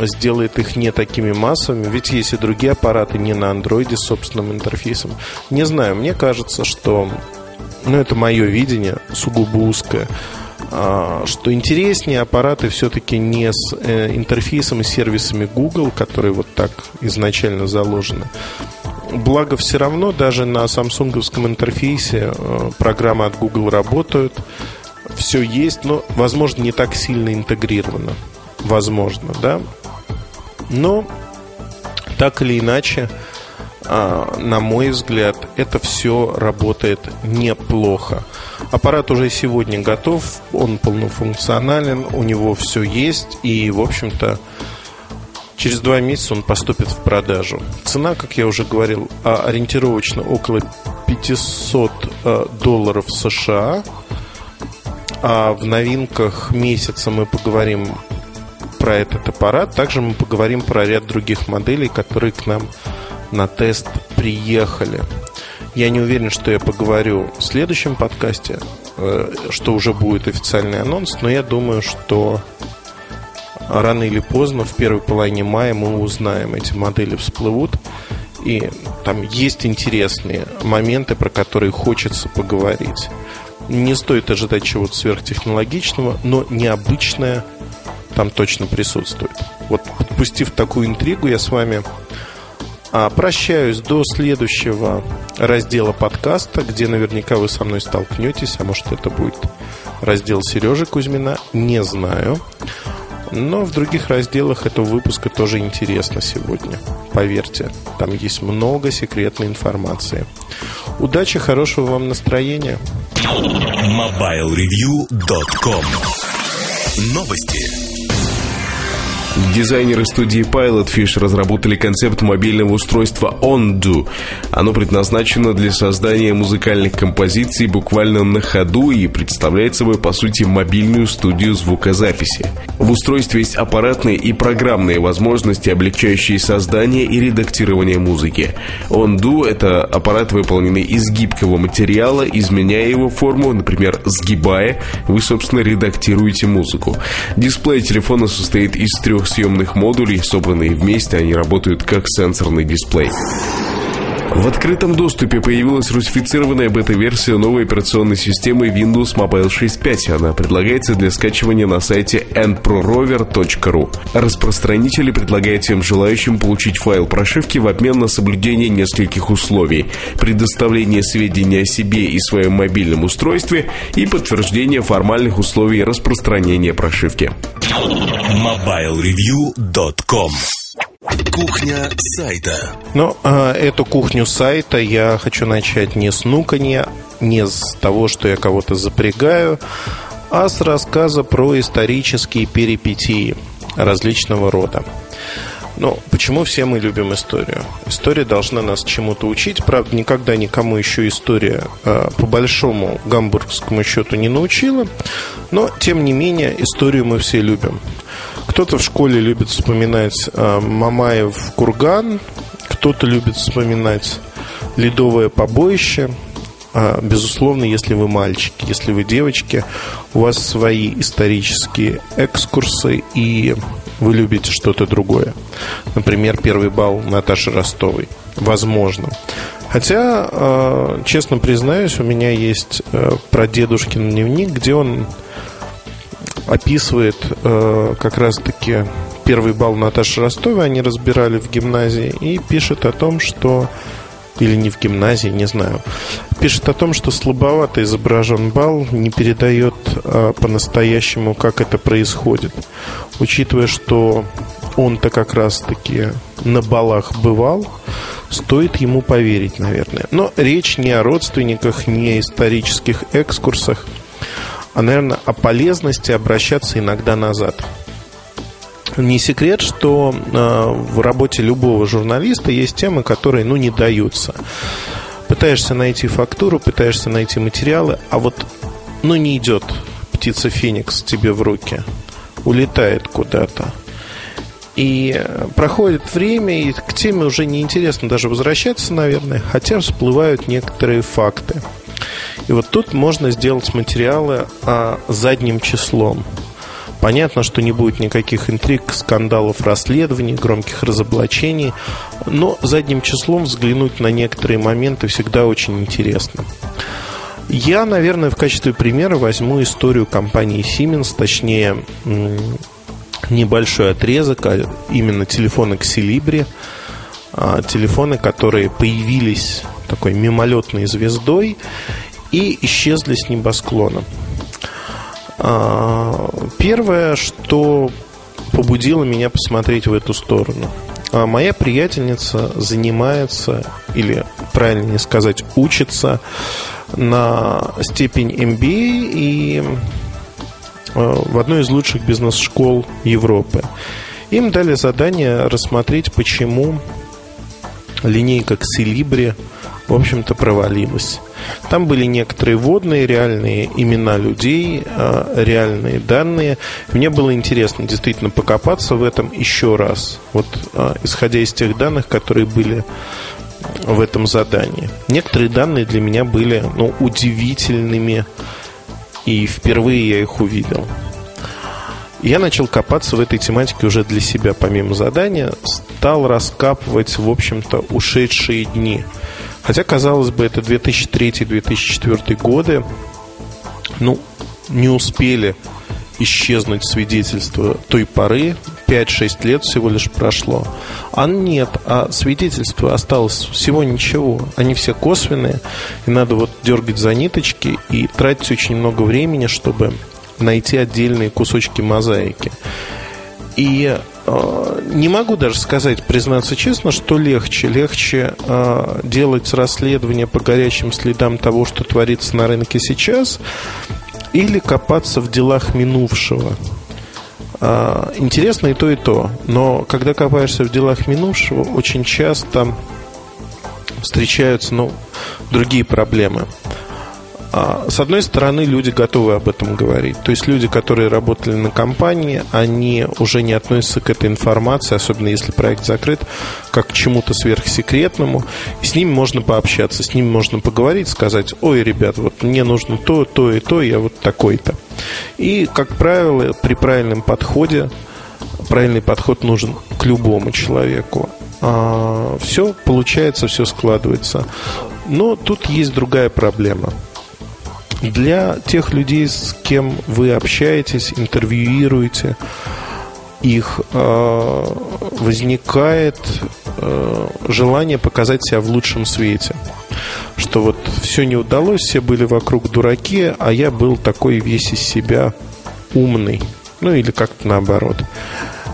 сделает их не такими массовыми, ведь есть и другие аппараты не на андроиде с собственным интерфейсом. Не знаю, мне кажется, что, ну, это мое видение, сугубо узкое, что интереснее аппараты все-таки не с э, интерфейсом и сервисами Google, которые вот так изначально заложены, Благо, все равно даже на самсунговском интерфейсе э, программы от Google работают. Все есть, но, возможно, не так сильно интегрировано. Возможно, да. Но, так или иначе, а, на мой взгляд, это все работает неплохо. Аппарат уже сегодня готов, он полнофункционален, у него все есть, и, в общем-то, Через два месяца он поступит в продажу. Цена, как я уже говорил, а, ориентировочно около 500 э, долларов США. А в новинках месяца мы поговорим про этот аппарат. Также мы поговорим про ряд других моделей, которые к нам на тест приехали. Я не уверен, что я поговорю в следующем подкасте, э, что уже будет официальный анонс, но я думаю, что рано или поздно, в первой половине мая мы узнаем, эти модели всплывут. И там есть интересные моменты, про которые хочется поговорить. Не стоит ожидать чего-то сверхтехнологичного, но необычное там точно присутствует. Вот подпустив такую интригу, я с вами а, прощаюсь до следующего раздела подкаста, где наверняка вы со мной столкнетесь, а может это будет раздел Сережи Кузьмина, не знаю. Но в других разделах этого выпуска тоже интересно сегодня. Поверьте, там есть много секретной информации. Удачи, хорошего вам настроения. MobileReview.com Новости. Дизайнеры студии Pilotfish разработали концепт мобильного устройства OnDo. Оно предназначено для создания музыкальных композиций буквально на ходу и представляет собой, по сути, мобильную студию звукозаписи. В устройстве есть аппаратные и программные возможности, облегчающие создание и редактирование музыки. Ondu — это аппарат, выполненный из гибкого материала, изменяя его форму, например, сгибая, вы, собственно, редактируете музыку. Дисплей телефона состоит из трех съемных модулей, собранные вместе, они работают как сенсорный дисплей. В открытом доступе появилась русифицированная бета-версия новой операционной системы Windows Mobile 6.5. Она предлагается для скачивания на сайте nprorover.ru. Распространители предлагают всем желающим получить файл прошивки в обмен на соблюдение нескольких условий. Предоставление сведений о себе и своем мобильном устройстве и подтверждение формальных условий распространения прошивки. MobileReview.com Кухня сайта. Ну, а эту кухню сайта я хочу начать не с нуканья, не с того, что я кого-то запрягаю, а с рассказа про исторические перипетии различного рода. Ну, почему все мы любим историю? История должна нас чему-то учить. Правда, никогда никому еще история э, по большому гамбургскому счету не научила. Но, тем не менее, историю мы все любим. Кто-то в школе любит вспоминать э, Мамаев курган, кто-то любит вспоминать ледовое побоище. А, безусловно, если вы мальчики, если вы девочки, у вас свои исторические экскурсы, и вы любите что-то другое. Например, первый бал Наташи Ростовой. Возможно. Хотя, э, честно признаюсь, у меня есть э, прадедушкин дневник, где он описывает э, как раз-таки первый бал Наташи Ростовой, они разбирали в гимназии, и пишет о том, что или не в гимназии, не знаю. Пишет о том, что слабовато изображен бал, не передает а, по-настоящему, как это происходит. Учитывая, что он-то как раз-таки на балах бывал, стоит ему поверить, наверное. Но речь не о родственниках, не о исторических экскурсах – а, наверное, о полезности обращаться иногда назад. Не секрет, что э, в работе любого журналиста есть темы, которые, ну, не даются. Пытаешься найти фактуру, пытаешься найти материалы, а вот, ну, не идет птица Феникс тебе в руки, улетает куда-то. И проходит время, и к теме уже неинтересно даже возвращаться, наверное, хотя всплывают некоторые факты. И вот тут можно сделать материалы а, задним числом. Понятно, что не будет никаких интриг, скандалов, расследований, громких разоблачений, но задним числом взглянуть на некоторые моменты всегда очень интересно. Я, наверное, в качестве примера возьму историю компании Siemens, точнее, небольшой отрезок, а именно телефоны Xilibri, а, телефоны, которые появились такой мимолетной звездой и исчезли с небосклона. Первое, что побудило меня посмотреть в эту сторону. А, моя приятельница занимается, или правильнее сказать, учится на степень MBA и а, в одной из лучших бизнес-школ Европы. Им дали задание рассмотреть, почему линейка Xilibri, в общем-то, провалилась. Там были некоторые водные, реальные имена людей, а, реальные данные. Мне было интересно действительно покопаться в этом еще раз, вот а, исходя из тех данных, которые были в этом задании. Некоторые данные для меня были ну, удивительными, и впервые я их увидел. Я начал копаться в этой тематике уже для себя, помимо задания, стал раскапывать, в общем-то, ушедшие дни – Хотя, казалось бы, это 2003-2004 годы. Ну, не успели исчезнуть свидетельства той поры. 5-6 лет всего лишь прошло. А нет, а свидетельства осталось всего ничего. Они все косвенные. И надо вот дергать за ниточки и тратить очень много времени, чтобы найти отдельные кусочки мозаики. И э, не могу даже сказать, признаться честно, что легче. Легче э, делать расследование по горячим следам того, что творится на рынке сейчас, или копаться в делах минувшего. Э, интересно и то, и то. Но когда копаешься в делах минувшего, очень часто встречаются ну, другие проблемы. А, с одной стороны, люди готовы об этом говорить. То есть люди, которые работали на компании, они уже не относятся к этой информации, особенно если проект закрыт, как к чему-то сверхсекретному. И с ними можно пообщаться, с ними можно поговорить, сказать, ой, ребят, вот мне нужно то, то и то, я вот такой-то. И, как правило, при правильном подходе, правильный подход нужен к любому человеку. А, все получается, все складывается. Но тут есть другая проблема – для тех людей, с кем вы общаетесь, интервьюируете, их э, возникает э, желание показать себя в лучшем свете. Что вот все не удалось, все были вокруг дураки, а я был такой весь из себя умный. Ну или как-то наоборот.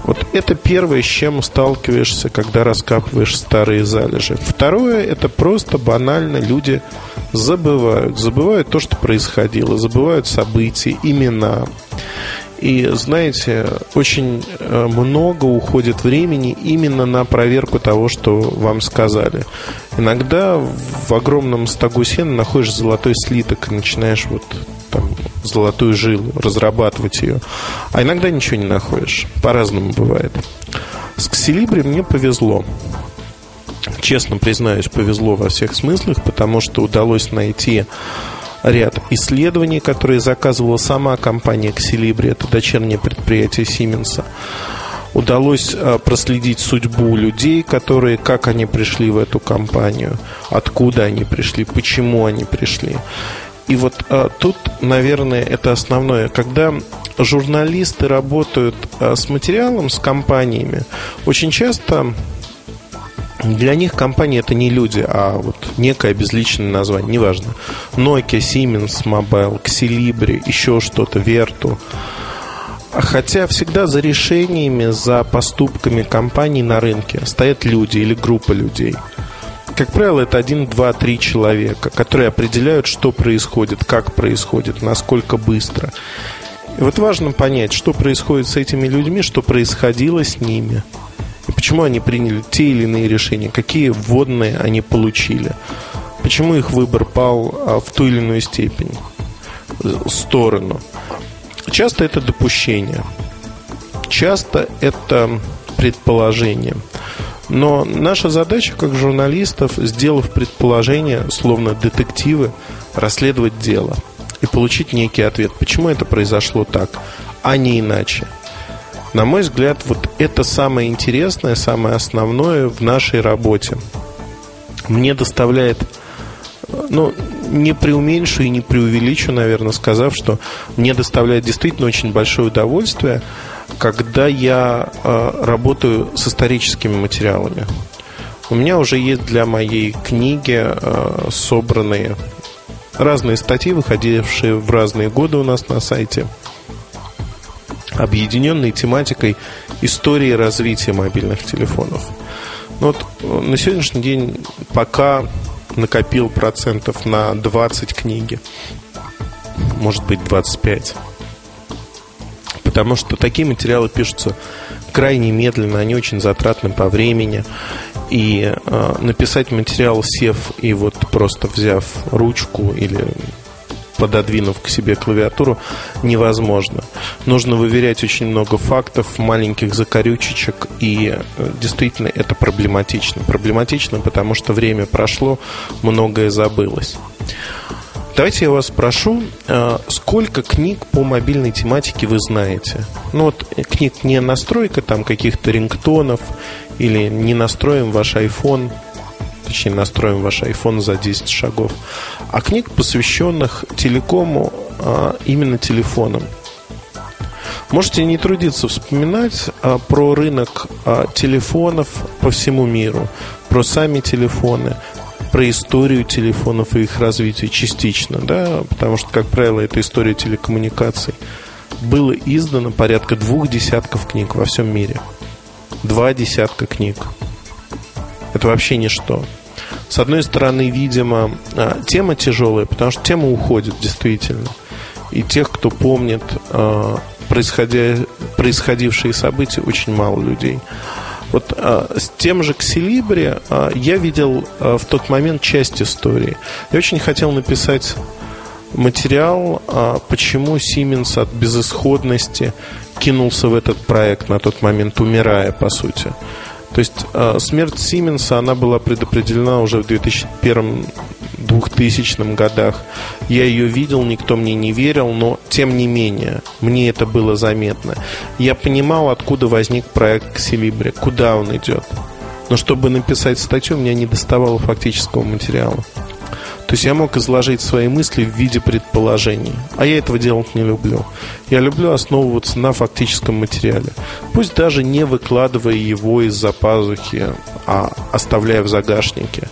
Вот это первое, с чем сталкиваешься, когда раскапываешь старые залежи. Второе, это просто банально люди забывают. Забывают то, что происходило, забывают события, имена. И знаете, очень э, много уходит времени именно на проверку того, что вам сказали. Иногда в огромном стогу сена находишь золотой слиток и начинаешь вот там, золотую жилу, разрабатывать ее. А иногда ничего не находишь. По-разному бывает. С Ксилибри мне повезло. Честно признаюсь, повезло во всех смыслах, потому что удалось найти ряд исследований, которые заказывала сама компания Ксилибри, это дочернее предприятие Сименса. Удалось а, проследить судьбу людей, которые, как они пришли в эту компанию, откуда они пришли, почему они пришли. И вот а, тут, наверное, это основное. Когда журналисты работают а, с материалом, с компаниями, очень часто для них компания это не люди, а вот некое безличное название, неважно. Nokia, Siemens Mobile, Xilibri, еще что-то, Vertu. Хотя всегда за решениями, за поступками компаний на рынке стоят люди или группа людей – как правило, это один, два, три человека, которые определяют, что происходит, как происходит, насколько быстро. И вот важно понять, что происходит с этими людьми, что происходило с ними, почему они приняли те или иные решения, какие вводные они получили, почему их выбор пал а, в ту или иную степень, сторону. Часто это допущение, часто это предположение – но наша задача, как журналистов, сделав предположение, словно детективы, расследовать дело и получить некий ответ, почему это произошло так, а не иначе. На мой взгляд, вот это самое интересное, самое основное в нашей работе. Мне доставляет, ну, не преуменьшу и не преувеличу, наверное, сказав, что мне доставляет действительно очень большое удовольствие – когда я э, работаю с историческими материалами. У меня уже есть для моей книги э, собранные разные статьи, выходившие в разные годы у нас на сайте, объединенные тематикой истории развития мобильных телефонов. Но вот э, на сегодняшний день пока накопил процентов на 20 книги, может быть 25 потому что такие материалы пишутся крайне медленно, они очень затратны по времени. И э, написать материал, сев и вот просто взяв ручку или пододвинув к себе клавиатуру, невозможно. Нужно выверять очень много фактов, маленьких закорючечек, и э, действительно это проблематично. Проблематично, потому что время прошло, многое забылось. Давайте я вас спрошу, э, сколько книг по мобильной тематике вы знаете? Ну вот книг не настройка там каких-то рингтонов или не настроим ваш iPhone, точнее настроим ваш iPhone за 10 шагов, а книг, посвященных телекому, э, именно телефонам. Можете не трудиться вспоминать а, про рынок а, телефонов по всему миру, про сами телефоны, про историю телефонов и их развитие частично, да, потому что, как правило, это история телекоммуникаций. Было издано порядка двух десятков книг во всем мире. Два десятка книг. Это вообще ничто. С одной стороны, видимо, а, тема тяжелая, потому что тема уходит действительно. И тех, кто помнит а, происходя, происходившие события, очень мало людей. Вот а, с тем же Ксилибри а, я видел а, в тот момент часть истории. Я очень хотел написать материал, а, почему Сименс от безысходности кинулся в этот проект на тот момент, умирая, по сути. То есть а, смерть Сименса, она была предопределена уже в 2001-2000 годах. Я ее видел, никто мне не верил, но тем не менее, мне это было заметно. Я понимал, откуда возник проект Ксилибри, куда он идет. Но чтобы написать статью, у меня не доставало фактического материала. То есть я мог изложить свои мысли в виде предположений. А я этого делать не люблю. Я люблю основываться на фактическом материале. Пусть даже не выкладывая его из-за пазухи, а оставляя в загашнике.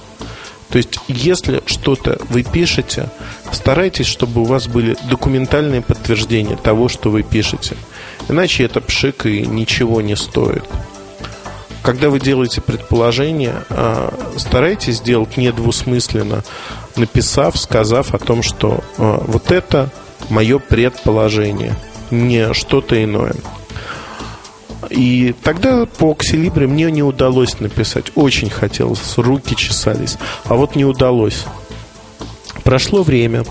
То есть, если что-то вы пишете, старайтесь, чтобы у вас были документальные подтверждения того, что вы пишете. Иначе это пшик и ничего не стоит когда вы делаете предположение, а, старайтесь сделать недвусмысленно, написав, сказав о том, что а, вот это мое предположение, не что-то иное. И тогда по Ксилибре мне не удалось написать. Очень хотелось, руки чесались. А вот не удалось. Прошло время.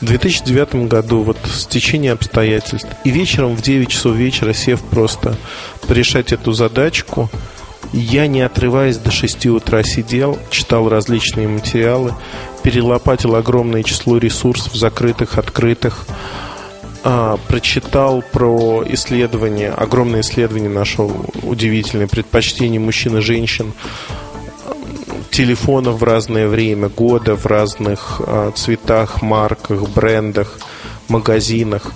В 2009 году, вот с течением обстоятельств, и вечером в 9 часов вечера, сев просто порешать эту задачку, я, не отрываясь до 6 утра, сидел, читал различные материалы, перелопатил огромное число ресурсов, закрытых, открытых, а, прочитал про исследования, огромное исследование нашел удивительное, предпочтение мужчин и женщин, телефонов в разное время года, в разных а, цветах, марках, брендах, магазинах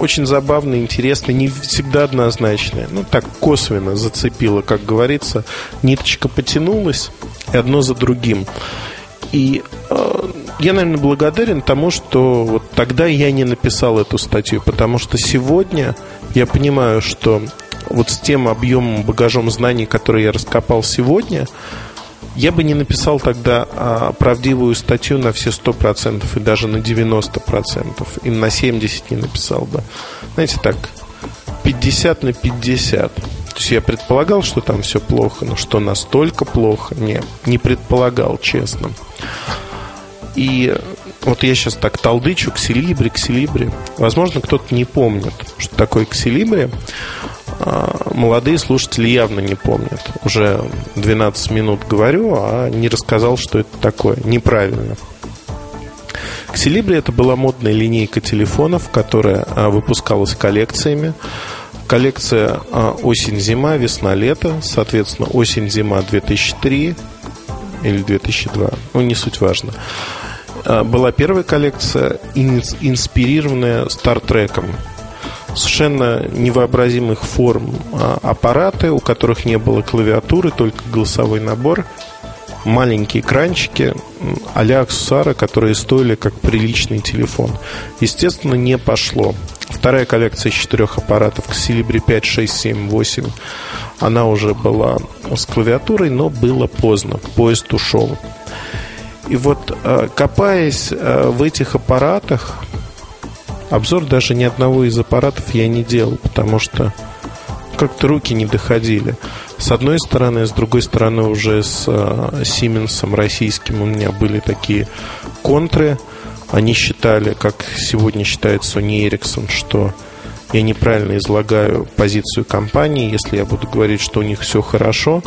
очень забавно, интересно, не всегда однозначное. Ну, так косвенно зацепило, как говорится. Ниточка потянулась, и одно за другим. И э, я, наверное, благодарен тому, что вот тогда я не написал эту статью, потому что сегодня я понимаю, что вот с тем объемом, багажом знаний, который я раскопал сегодня, я бы не написал тогда а, правдивую статью на все 100% и даже на 90%, и на 70% не написал бы. Знаете, так, 50 на 50. То есть я предполагал, что там все плохо, но что настолько плохо, не, не предполагал, честно. И вот я сейчас так толдычу, ксилибри, ксилибри. Возможно, кто-то не помнит, что такое ксилибри. А, молодые слушатели явно не помнят. Уже 12 минут говорю, а не рассказал, что это такое. Неправильно. Ксилибри это была модная линейка телефонов, которая а, выпускалась коллекциями. Коллекция а, осень-зима, весна-лето, соответственно, осень-зима 2003 или 2002, ну не суть важно. Была первая коллекция, инспирированная Стартреком совершенно невообразимых форм а, аппараты, у которых не было клавиатуры, только голосовой набор, маленькие экранчики а-ля аксессуары, которые стоили как приличный телефон. Естественно, не пошло. Вторая коллекция из четырех аппаратов Xilibri 5, 6, 7, 8 она уже была с клавиатурой, но было поздно. Поезд ушел. И вот а, копаясь а, в этих аппаратах, Обзор даже ни одного из аппаратов я не делал, потому что как-то руки не доходили. С одной стороны, с другой стороны, уже с Сименсом российским у меня были такие контры. Они считали, как сегодня считает Sony Ericsson, что я неправильно излагаю позицию компании. Если я буду говорить, что у них все хорошо,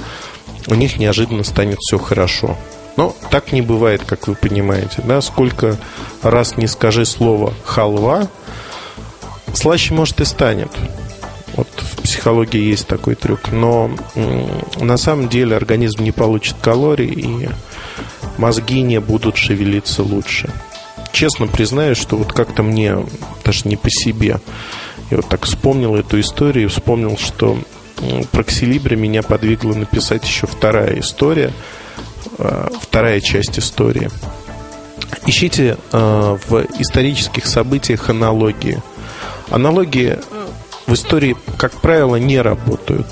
у них неожиданно станет все хорошо. Но так не бывает, как вы понимаете. Да? Сколько раз не скажи слово «халва», слаще, может, и станет. Вот в психологии есть такой трюк. Но на самом деле организм не получит калорий, и мозги не будут шевелиться лучше. Честно признаюсь, что вот как-то мне даже не по себе. Я вот так вспомнил эту историю вспомнил, что про Ксилибри меня подвигла написать еще вторая история – Э, вторая часть истории. Ищите э, в исторических событиях аналогии. Аналогии в истории, как правило, не работают.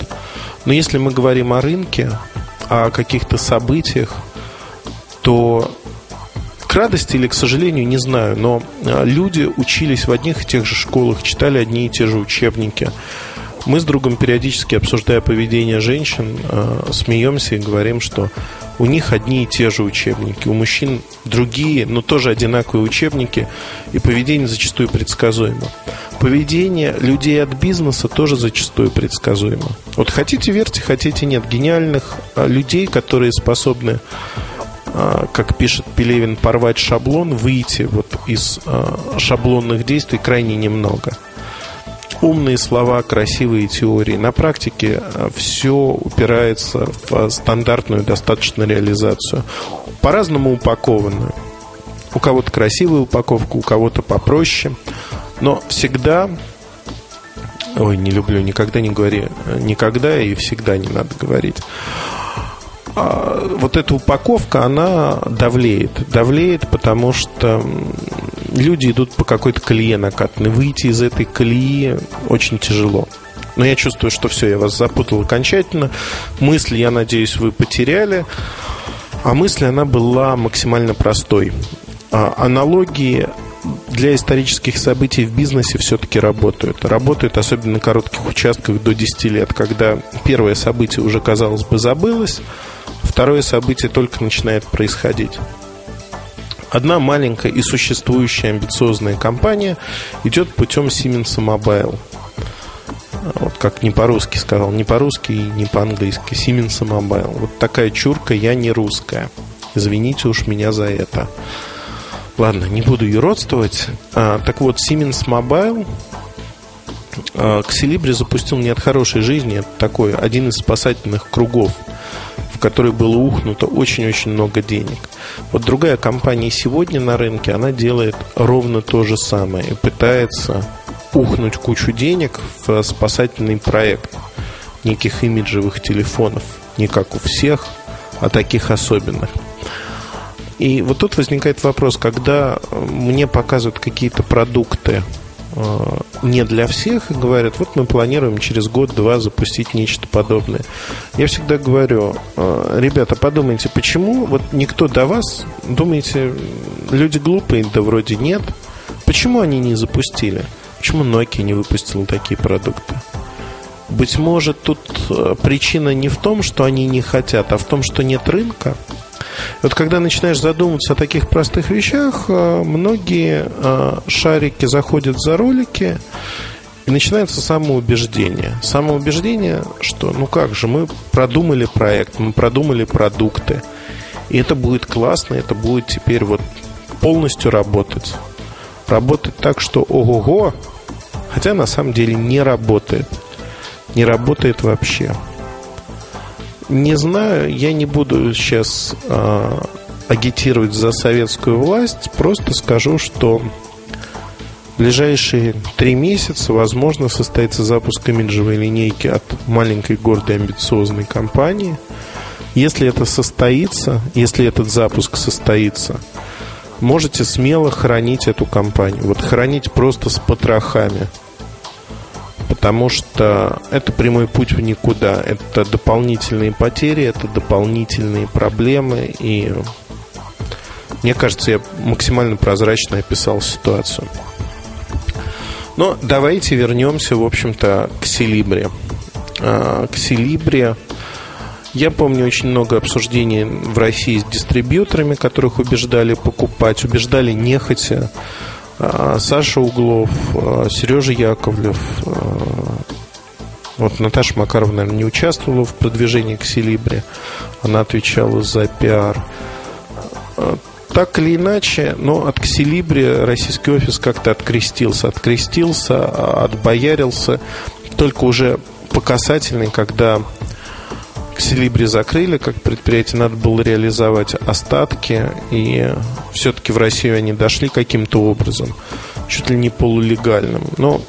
Но если мы говорим о рынке, о каких-то событиях, то к радости или к сожалению, не знаю, но э, люди учились в одних и тех же школах, читали одни и те же учебники, Мы с другом периодически, обсуждая поведение женщин, э, смеемся и говорим, что у них одни и те же учебники, у мужчин другие, но тоже одинаковые учебники, и поведение зачастую предсказуемо. Поведение людей от бизнеса тоже зачастую предсказуемо. Вот хотите верьте, хотите нет. Гениальных э, людей, которые способны э, как пишет Пелевин, порвать шаблон, выйти вот из шаблонных действий крайне немного умные слова, красивые теории. На практике э, все упирается в стандартную достаточно реализацию. По-разному упакованную. У кого-то красивая упаковка, у кого-то попроще. Но всегда Ой, не люблю, никогда не говори. Никогда и всегда не надо говорить. А вот эта упаковка, она давлеет. Давлеет, потому что люди идут по какой-то колее накатанной. Выйти из этой колеи очень тяжело. Но я чувствую, что все, я вас запутал окончательно. Мысли, я надеюсь, вы потеряли. А мысль, она была максимально простой. А аналогии для исторических событий в бизнесе все-таки работают. Работают особенно на коротких участках до 10 лет, когда первое событие уже, казалось бы, забылось, второе событие только начинает происходить. Одна маленькая и существующая амбициозная компания идет путем Siemens Mobile. Вот как не по-русски сказал, не по-русски и не по-английски. Siemens Mobile. Вот такая чурка, я не русская. Извините уж меня за это. Ладно, не буду юродствовать. А, так вот, Siemens Mobile а, к Селибре запустил не от хорошей жизни, это такой один из спасательных кругов – которой было ухнуто очень-очень много денег. Вот другая компания сегодня на рынке, она делает ровно то же самое и пытается ухнуть кучу денег в спасательный проект неких имиджевых телефонов. Не как у всех, а таких особенных. И вот тут возникает вопрос, когда мне показывают какие-то продукты не для всех и говорят, вот мы планируем через год-два запустить нечто подобное. Я всегда говорю, э, ребята, подумайте, почему вот никто до вас, думаете, люди глупые, да вроде нет, почему они не запустили? Почему Nokia не выпустила такие продукты? Быть может, тут э, причина не в том, что они не хотят, а в том, что нет рынка – вот когда начинаешь задумываться о таких простых вещах, э, многие э, шарики заходят за ролики, и начинается самоубеждение. Самоубеждение, что ну как же, мы продумали проект, мы продумали продукты, и это будет классно, это будет теперь вот полностью работать. Работать так, что ого-го, хотя на самом деле не работает. Не работает вообще. Не знаю, я не буду сейчас э, агитировать за советскую власть, просто скажу, что в ближайшие три месяца, возможно, состоится запуск имиджевой линейки от маленькой, гордой, амбициозной компании. Если это состоится, если этот запуск состоится, можете смело хранить эту компанию. Вот хранить просто с потрохами – потому что это прямой путь в никуда. Это дополнительные потери, это дополнительные проблемы, и мне кажется, я максимально прозрачно описал ситуацию. Но давайте вернемся, в общем-то, к Селибре. А, к Селибре я помню очень много обсуждений в России с дистрибьюторами, которых убеждали покупать, убеждали нехотя. А, Саша Углов, а, Сережа Яковлев, а, вот Наташа Макарова, наверное, не участвовала в продвижении к Селибре. Она отвечала за пиар. Так или иначе, но от Ксилибри российский офис как-то открестился. Открестился, отбоярился. Только уже по касательной, когда Ксилибри закрыли как предприятие, надо было реализовать остатки, и все-таки в Россию они дошли каким-то образом, чуть ли не полулегальным. Но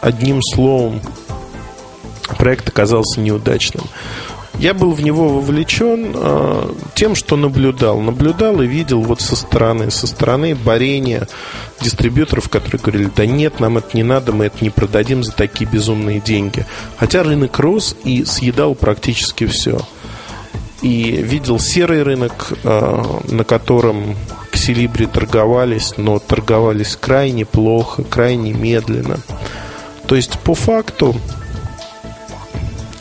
одним словом, проект оказался неудачным. Я был в него вовлечен э, тем, что наблюдал. Наблюдал и видел вот со стороны, со стороны борения дистрибьюторов, которые говорили, да нет, нам это не надо, мы это не продадим за такие безумные деньги. Хотя рынок рос и съедал практически все. И видел серый рынок, э, на котором к Селибре торговались, но торговались крайне плохо, крайне медленно. То есть, по факту,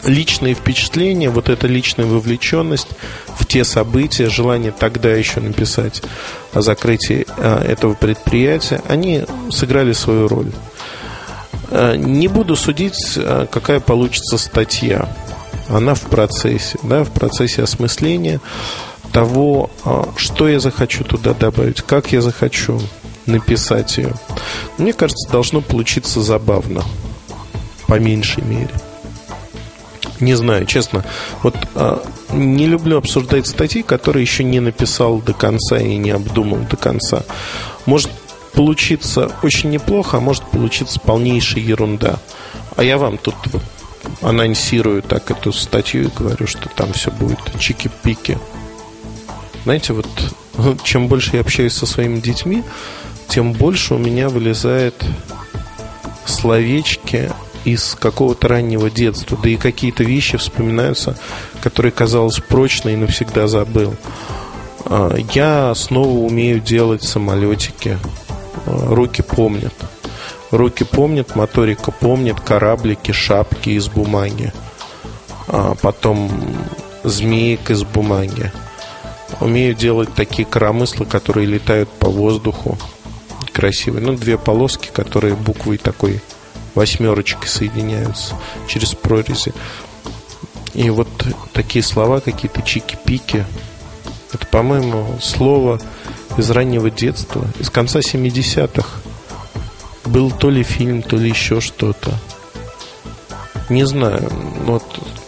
личные впечатления, вот эта личная вовлеченность в те события, желание тогда еще написать о закрытии а, этого предприятия, они сыграли свою роль. А, не буду судить, а, какая получится статья. Она в процессе, да, в процессе осмысления того, что я захочу туда добавить, как я захочу написать ее. Мне кажется, должно получиться забавно, по меньшей мере. Не знаю, честно. Вот а, не люблю обсуждать статьи, которые еще не написал до конца и не обдумал до конца. Может получиться очень неплохо, а может получиться полнейшая ерунда. А я вам тут анонсирую так эту статью и говорю, что там все будет чики-пики. Знаете, вот чем больше я общаюсь со своими детьми, тем больше у меня вылезает словечки из какого-то раннего детства, да и какие-то вещи вспоминаются, которые казалось прочно и навсегда забыл. А, я снова умею делать самолетики. А, руки помнят. Руки помнят, моторика помнит, кораблики, шапки из бумаги. А потом змеек из бумаги. Умею делать такие коромыслы, которые летают по воздуху. Красивые. Ну, две полоски, которые буквой такой восьмерочкой соединяются через прорези. И вот такие слова, какие-то чики-пики, это, по-моему, слово из раннего детства, из конца 70-х. Был то ли фильм, то ли еще что-то. Не знаю, вот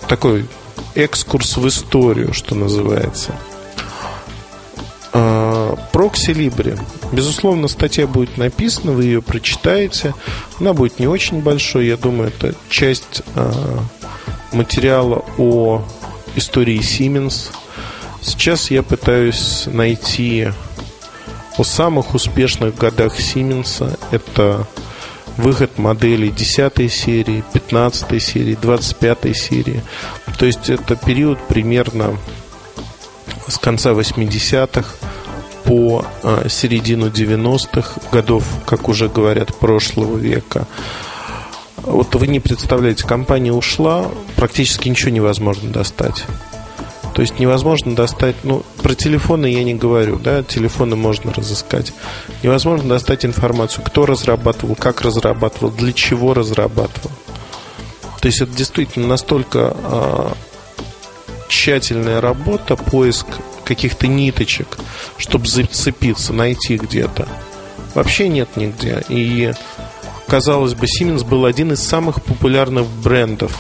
такой экскурс в историю, что называется. Прокси Либре. Безусловно, статья будет написана, вы ее прочитаете. Она будет не очень большой, я думаю, это часть э, материала о истории Siemens. Сейчас я пытаюсь найти о самых успешных годах Siemens. Это выход моделей 10 серии, 15 серии, 25 серии. То есть это период примерно с конца 80-х по а, середину 90-х годов, как уже говорят, прошлого века. Вот вы не представляете, компания ушла, практически ничего невозможно достать. То есть невозможно достать, ну, про телефоны я не говорю, да, телефоны можно разыскать. Невозможно достать информацию, кто разрабатывал, как разрабатывал, для чего разрабатывал. То есть это действительно настолько э, тщательная работа, поиск каких-то ниточек, чтобы зацепиться, найти где-то. Вообще нет нигде. И, казалось бы, Siemens был один из самых популярных брендов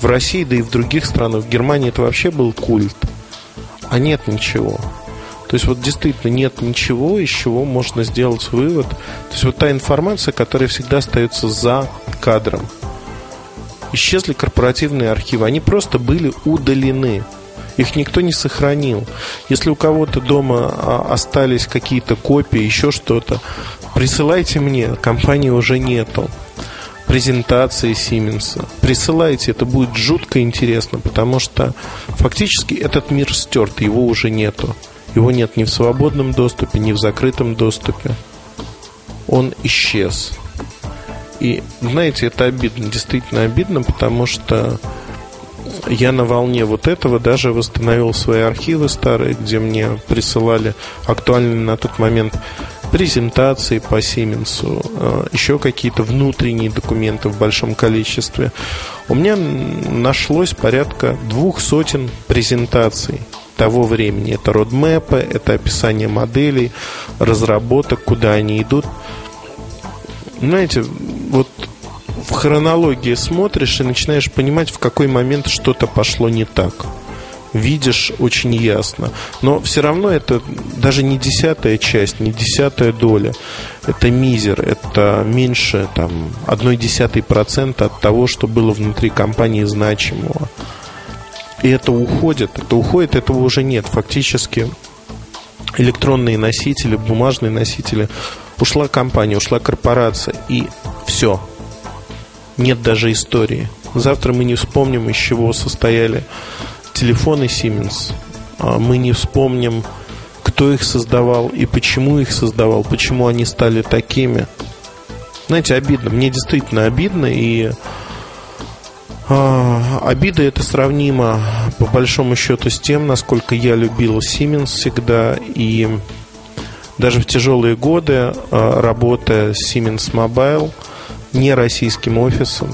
в России, да и в других странах. В Германии это вообще был культ. А нет ничего. То есть вот действительно нет ничего, из чего можно сделать вывод. То есть вот та информация, которая всегда остается за кадром. Исчезли корпоративные архивы, они просто были удалены. Их никто не сохранил. Если у кого-то дома а, остались какие-то копии, еще что-то, присылайте мне, компании уже нету презентации Сименса. Присылайте, это будет жутко интересно, потому что фактически этот мир стерт, его уже нету. Его нет ни в свободном доступе, ни в закрытом доступе. Он исчез. И, знаете, это обидно, действительно обидно, потому что я на волне вот этого даже восстановил свои архивы старые, где мне присылали актуальные на тот момент презентации по Сименсу, а, еще какие-то внутренние документы в большом количестве. У меня нашлось порядка двух сотен презентаций того времени. Это родмэпы, это описание моделей, разработок, куда они идут. Знаете, вот в хронологии смотришь и начинаешь понимать, в какой момент что-то пошло не так. Видишь очень ясно. Но все равно это даже не десятая часть, не десятая доля. Это мизер, это меньше там, одной десятой процента от того, что было внутри компании значимого. И это уходит, это уходит, этого уже нет. Фактически электронные носители, бумажные носители, ушла компания, ушла корпорация, и все, нет даже истории. Завтра мы не вспомним, из чего состояли телефоны Siemens. А мы не вспомним, кто их создавал и почему их создавал, почему они стали такими. Знаете, обидно. Мне действительно обидно. И А, обида это сравнимо по большому счету с тем, насколько я любил Siemens всегда и даже в тяжелые годы, а, работая с Siemens Mobile, не российским офисом,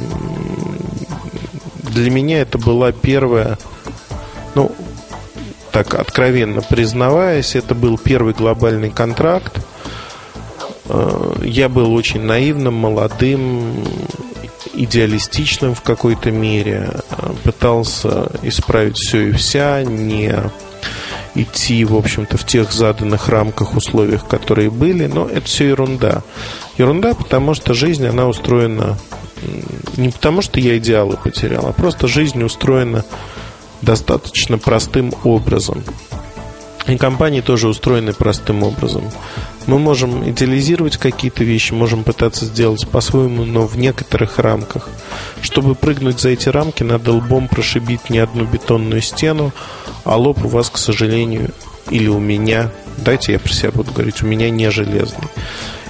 для меня это была первая, ну, так откровенно признаваясь, это был первый глобальный контракт. А, я был очень наивным, молодым, идеалистичным в какой-то мере, пытался исправить все и вся, не идти, в общем-то, в тех заданных рамках, условиях, которые были, но это все ерунда. Ерунда, потому что жизнь, она устроена не потому, что я идеалы потерял, а просто жизнь устроена достаточно простым образом. И компании тоже устроены простым образом. Мы можем идеализировать какие-то вещи, можем пытаться сделать по-своему, но в некоторых рамках. Чтобы прыгнуть за эти рамки, надо лбом прошибить не одну бетонную стену, а лоб у вас, к сожалению, или у меня, дайте я про себя буду говорить, у меня не железный.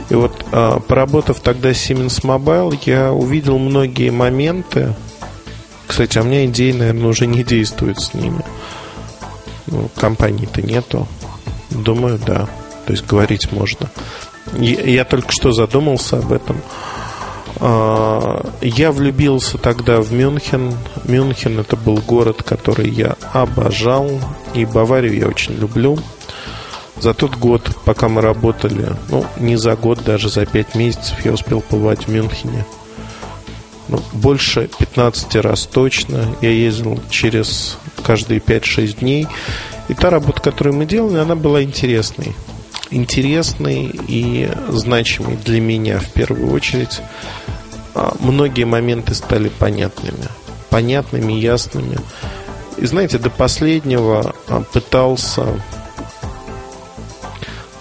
И вот а, поработав тогда Siemens Mobile, я увидел многие моменты. Кстати, а у меня идеи, наверное, уже не действуют с ними. Ну, компании-то нету. Думаю, да. То есть говорить можно. Я только что задумался об этом. А, я влюбился тогда в Мюнхен. Мюнхен это был город, который я обожал. И Баварию я очень люблю. За тот год, пока мы работали, ну, не за год, даже за пять месяцев я успел побывать в Мюнхене. Ну, больше 15 раз точно. Я ездил через каждые 5-6 дней. И та работа, которую мы делали, она была интересной. Интересной и значимой для меня в первую очередь. А, многие моменты стали понятными. Понятными, ясными. И знаете, до последнего а, пытался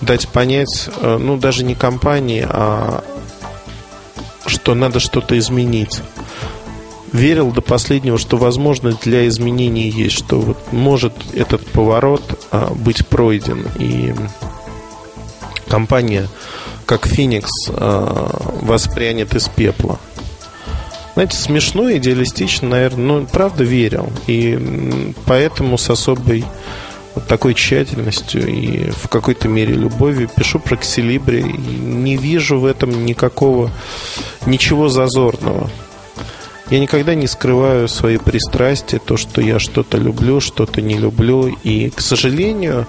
дать понять, а, ну, даже не компании, а что надо что-то изменить верил до последнего, что возможность для изменений есть, что вот может этот поворот а, быть пройден. И компания, как Феникс, а, воспрянет из пепла. Знаете, смешно, идеалистично, наверное, но правда верил. И поэтому с особой вот такой тщательностью и в какой-то мере любовью пишу про Ксилибри. Не вижу в этом никакого, ничего зазорного. Я никогда не скрываю свои пристрастия, то, что я что-то люблю, что-то не люблю. И, к сожалению,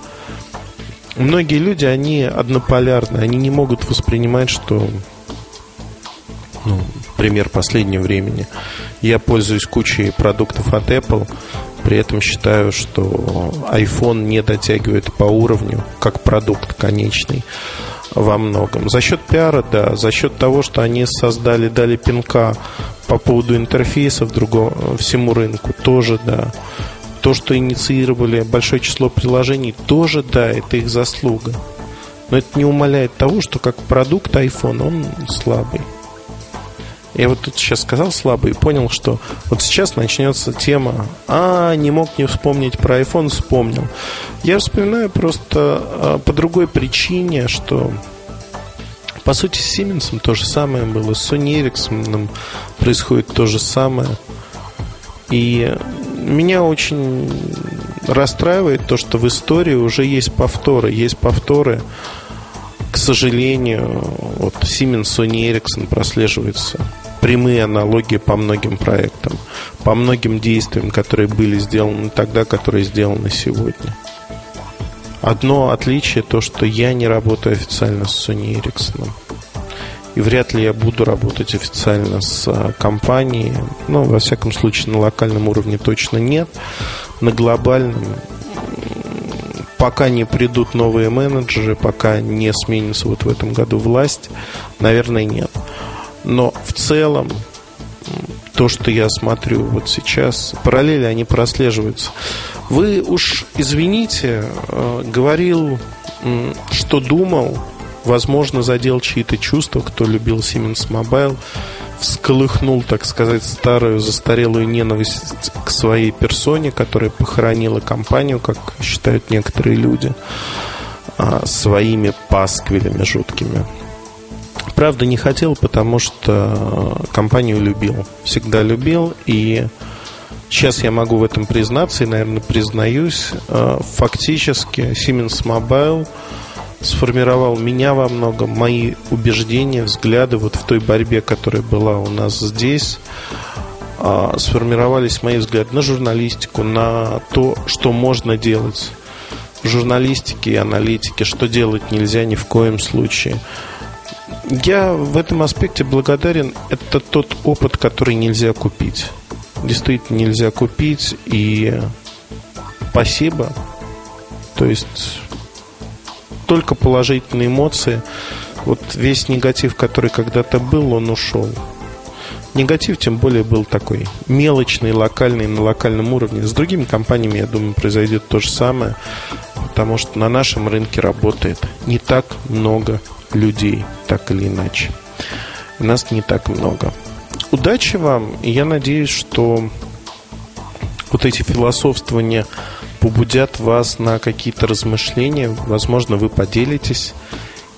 многие люди, они однополярны, они не могут воспринимать, что ну, пример последнего времени. Я пользуюсь кучей продуктов от Apple, при этом считаю, что iPhone не дотягивает по уровню как продукт конечный во многом. За счет пиара, да, за счет того, что они создали, дали пинка по поводу интерфейсов другого, всему рынку, тоже, да. То, что инициировали большое число приложений, тоже, да, это их заслуга. Но это не умаляет того, что как продукт iPhone он слабый. Я вот тут сейчас сказал слабый и понял, что вот сейчас начнется тема «А, не мог не вспомнить про iPhone, вспомнил». Я вспоминаю просто а, по другой причине, что по сути с Siemens то же самое было, с Sony Ericsson происходит то же самое. И меня очень расстраивает то, что в истории уже есть повторы. Есть повторы, к сожалению, вот Siemens, Sony Ericsson прослеживается прямые аналогии по многим проектам, по многим действиям, которые были сделаны тогда, которые сделаны сегодня. Одно отличие то, что я не работаю официально с Sony Ericsson. И вряд ли я буду работать официально с а, компанией. Ну, во всяком случае, на локальном уровне точно нет. На глобальном пока не придут новые менеджеры, пока не сменится вот в этом году власть, наверное, нет. Но в целом то, что я смотрю вот сейчас, параллели они прослеживаются. Вы уж извините, э, говорил, что думал, возможно, задел чьи-то чувства, кто любил Siemens Mobile, всколыхнул, так сказать, старую застарелую ненависть к своей персоне, которая похоронила компанию, как считают некоторые люди, а, своими пасквилями жуткими. Правда, не хотел, потому что компанию любил. Всегда любил. И сейчас я могу в этом признаться и, наверное, признаюсь. Э, фактически Siemens Mobile сформировал меня во многом, мои убеждения, взгляды вот в той борьбе, которая была у нас здесь а, сформировались мои взгляды на журналистику, на то, что можно делать в журналистике и аналитике, что делать нельзя ни в коем случае. Я в этом аспекте благодарен. Это тот опыт, который нельзя купить. Действительно нельзя купить. И спасибо. То есть только положительные эмоции. Вот весь негатив, который когда-то был, он ушел. Негатив, тем более, был такой мелочный, локальный, на локальном уровне. С другими компаниями, я думаю, произойдет то же самое, потому что на нашем рынке работает не так много людей, так или иначе. Нас не так много. Удачи вам, и я надеюсь, что вот эти философствования побудят вас на какие-то размышления. Возможно, вы поделитесь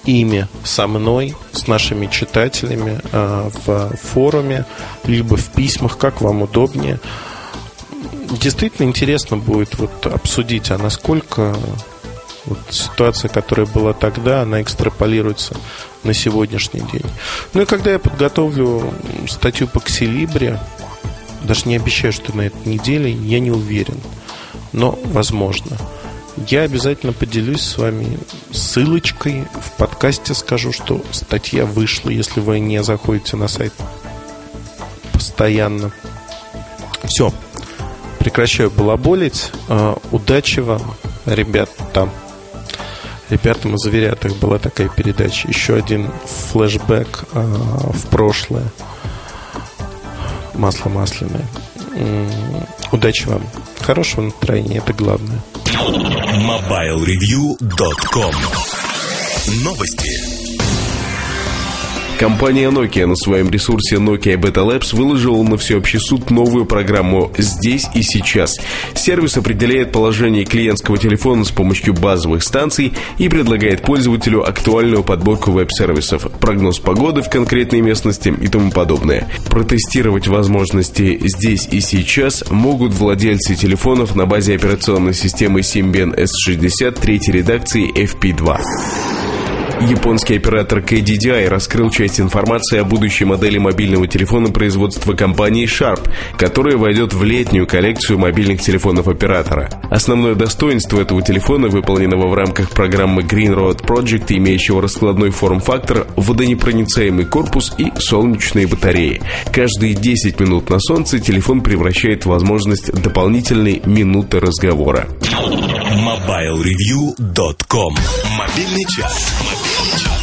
ими со мной, с нашими читателями э, в форуме, либо в письмах, как вам удобнее. Действительно интересно будет вот обсудить, а насколько вот ситуация, которая была тогда, она экстраполируется на сегодняшний день. Ну и когда я подготовлю статью по Ксилибре, даже не обещаю, что на этой неделе, я не уверен, но возможно – я обязательно поделюсь с вами ссылочкой. В подкасте скажу, что статья вышла, если вы не заходите на сайт постоянно. Все. Прекращаю балаболить. А, удачи вам, ребята. Ребята мы Зверятах была такая передача. Еще один флешбэк а, в прошлое. Масло масляное. Удачи вам. Хорошего настроения, это главное. MobileReview.com Новости. Компания Nokia на своем ресурсе Nokia Beta Labs выложила на всеобщий суд новую программу «Здесь и сейчас». Сервис определяет положение клиентского телефона с помощью базовых станций и предлагает пользователю актуальную подборку веб-сервисов, прогноз погоды в конкретной местности и тому подобное. Протестировать возможности «Здесь и сейчас» могут владельцы телефонов на базе операционной системы Symbian S60 третьей редакции FP2. Японский оператор KDDI раскрыл часть информации о будущей модели мобильного телефона производства компании Sharp, которая войдет в летнюю коллекцию мобильных телефонов оператора. Основное достоинство этого телефона, выполненного в рамках программы Green Road Project, имеющего раскладной форм-фактор, водонепроницаемый корпус и солнечные батареи. Каждые 10 минут на солнце телефон превращает в возможность дополнительной минуты разговора. MobileReview.com Мобильный час. Show.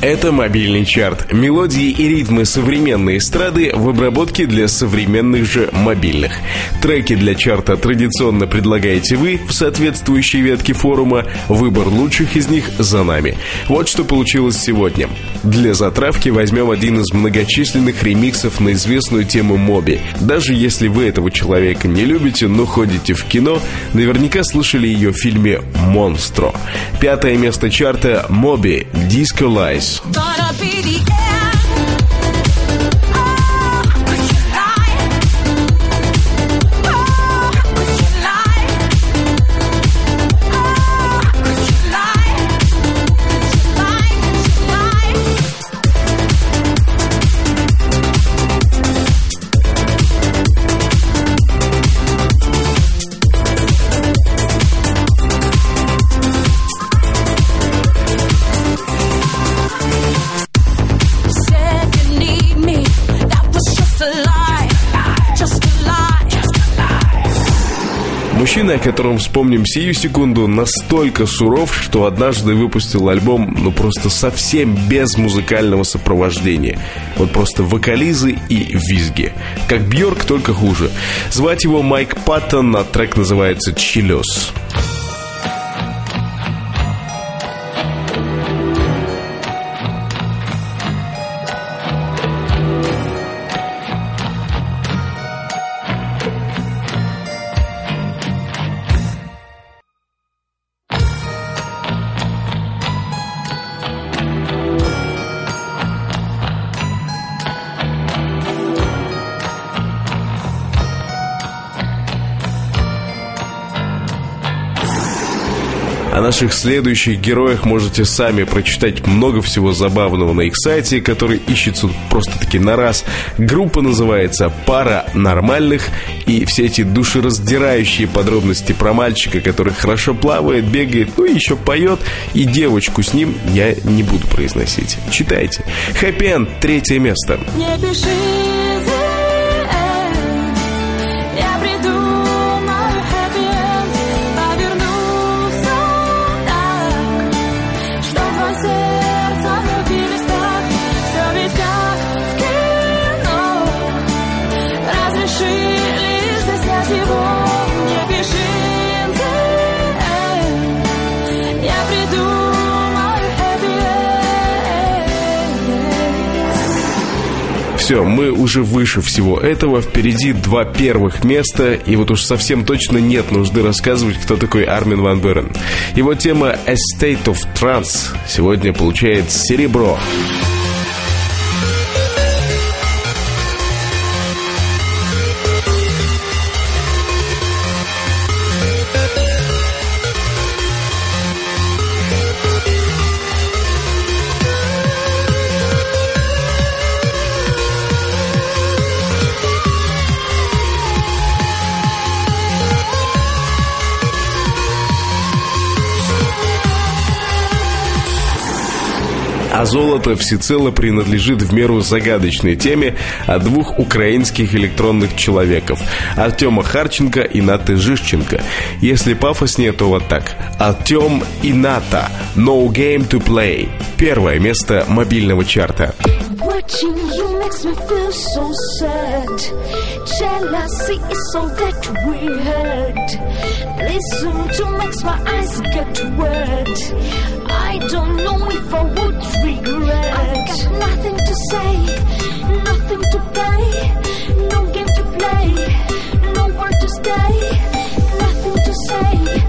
Это мобильный чарт. Мелодии и ритмы современной эстрады в обработке для современных же мобильных. Треки для чарта традиционно предлагаете вы в соответствующей ветке форума. Выбор лучших из них за нами. Вот что получилось сегодня. Для затравки возьмем один из многочисленных ремиксов на известную тему Моби. Даже если вы этого человека не любите, но ходите в кино, наверняка слышали ее в фильме «Монстро». Пятое место чарта Моби «Disco Lies». Gonna be the end. Мужчина, о котором вспомним сию секунду, настолько суров, что однажды выпустил альбом, ну просто совсем без музыкального сопровождения. Вот просто вокализы и визги. Как Бьорк, только хуже. Звать его Майк Паттон, а трек называется «Чилес». Наших следующих героях можете сами прочитать много всего забавного на их сайте, который ищется просто-таки на раз. Группа называется «Пара нормальных», и все эти душераздирающие подробности про мальчика, который хорошо плавает, бегает, ну и еще поет, и девочку с ним я не буду произносить. Читайте. Хэппи Энд, третье место. Не пиши Все, мы уже выше всего этого. Впереди два первых места. И вот уж совсем точно нет нужды рассказывать, кто такой Армин Ван Берен. Его тема «A State of Trance» сегодня получает серебро. А золото всецело принадлежит в меру загадочной теме о двух украинских электронных человеков Артема Харченко и Наты Жишченко. Если пафоснее, то вот так. Артем и Ната. No Game to Play. Первое место мобильного чарта. Watching you makes me feel so sad. Jealousy is all that we had. Listen to makes my eyes get wet. I don't know if I would regret. I've got nothing to say, nothing to play, no game to play, nowhere to stay. Nothing to say,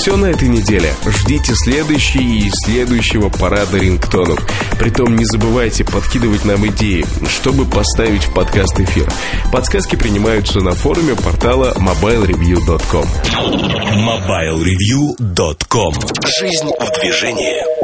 Все на этой неделе. Ждите следующий и следующего парада рингтонов. Притом не забывайте подкидывать нам идеи, чтобы поставить в подкаст эфир. Подсказки принимаются на форуме портала mobilereview.com. MobileReview.com Жизнь в движении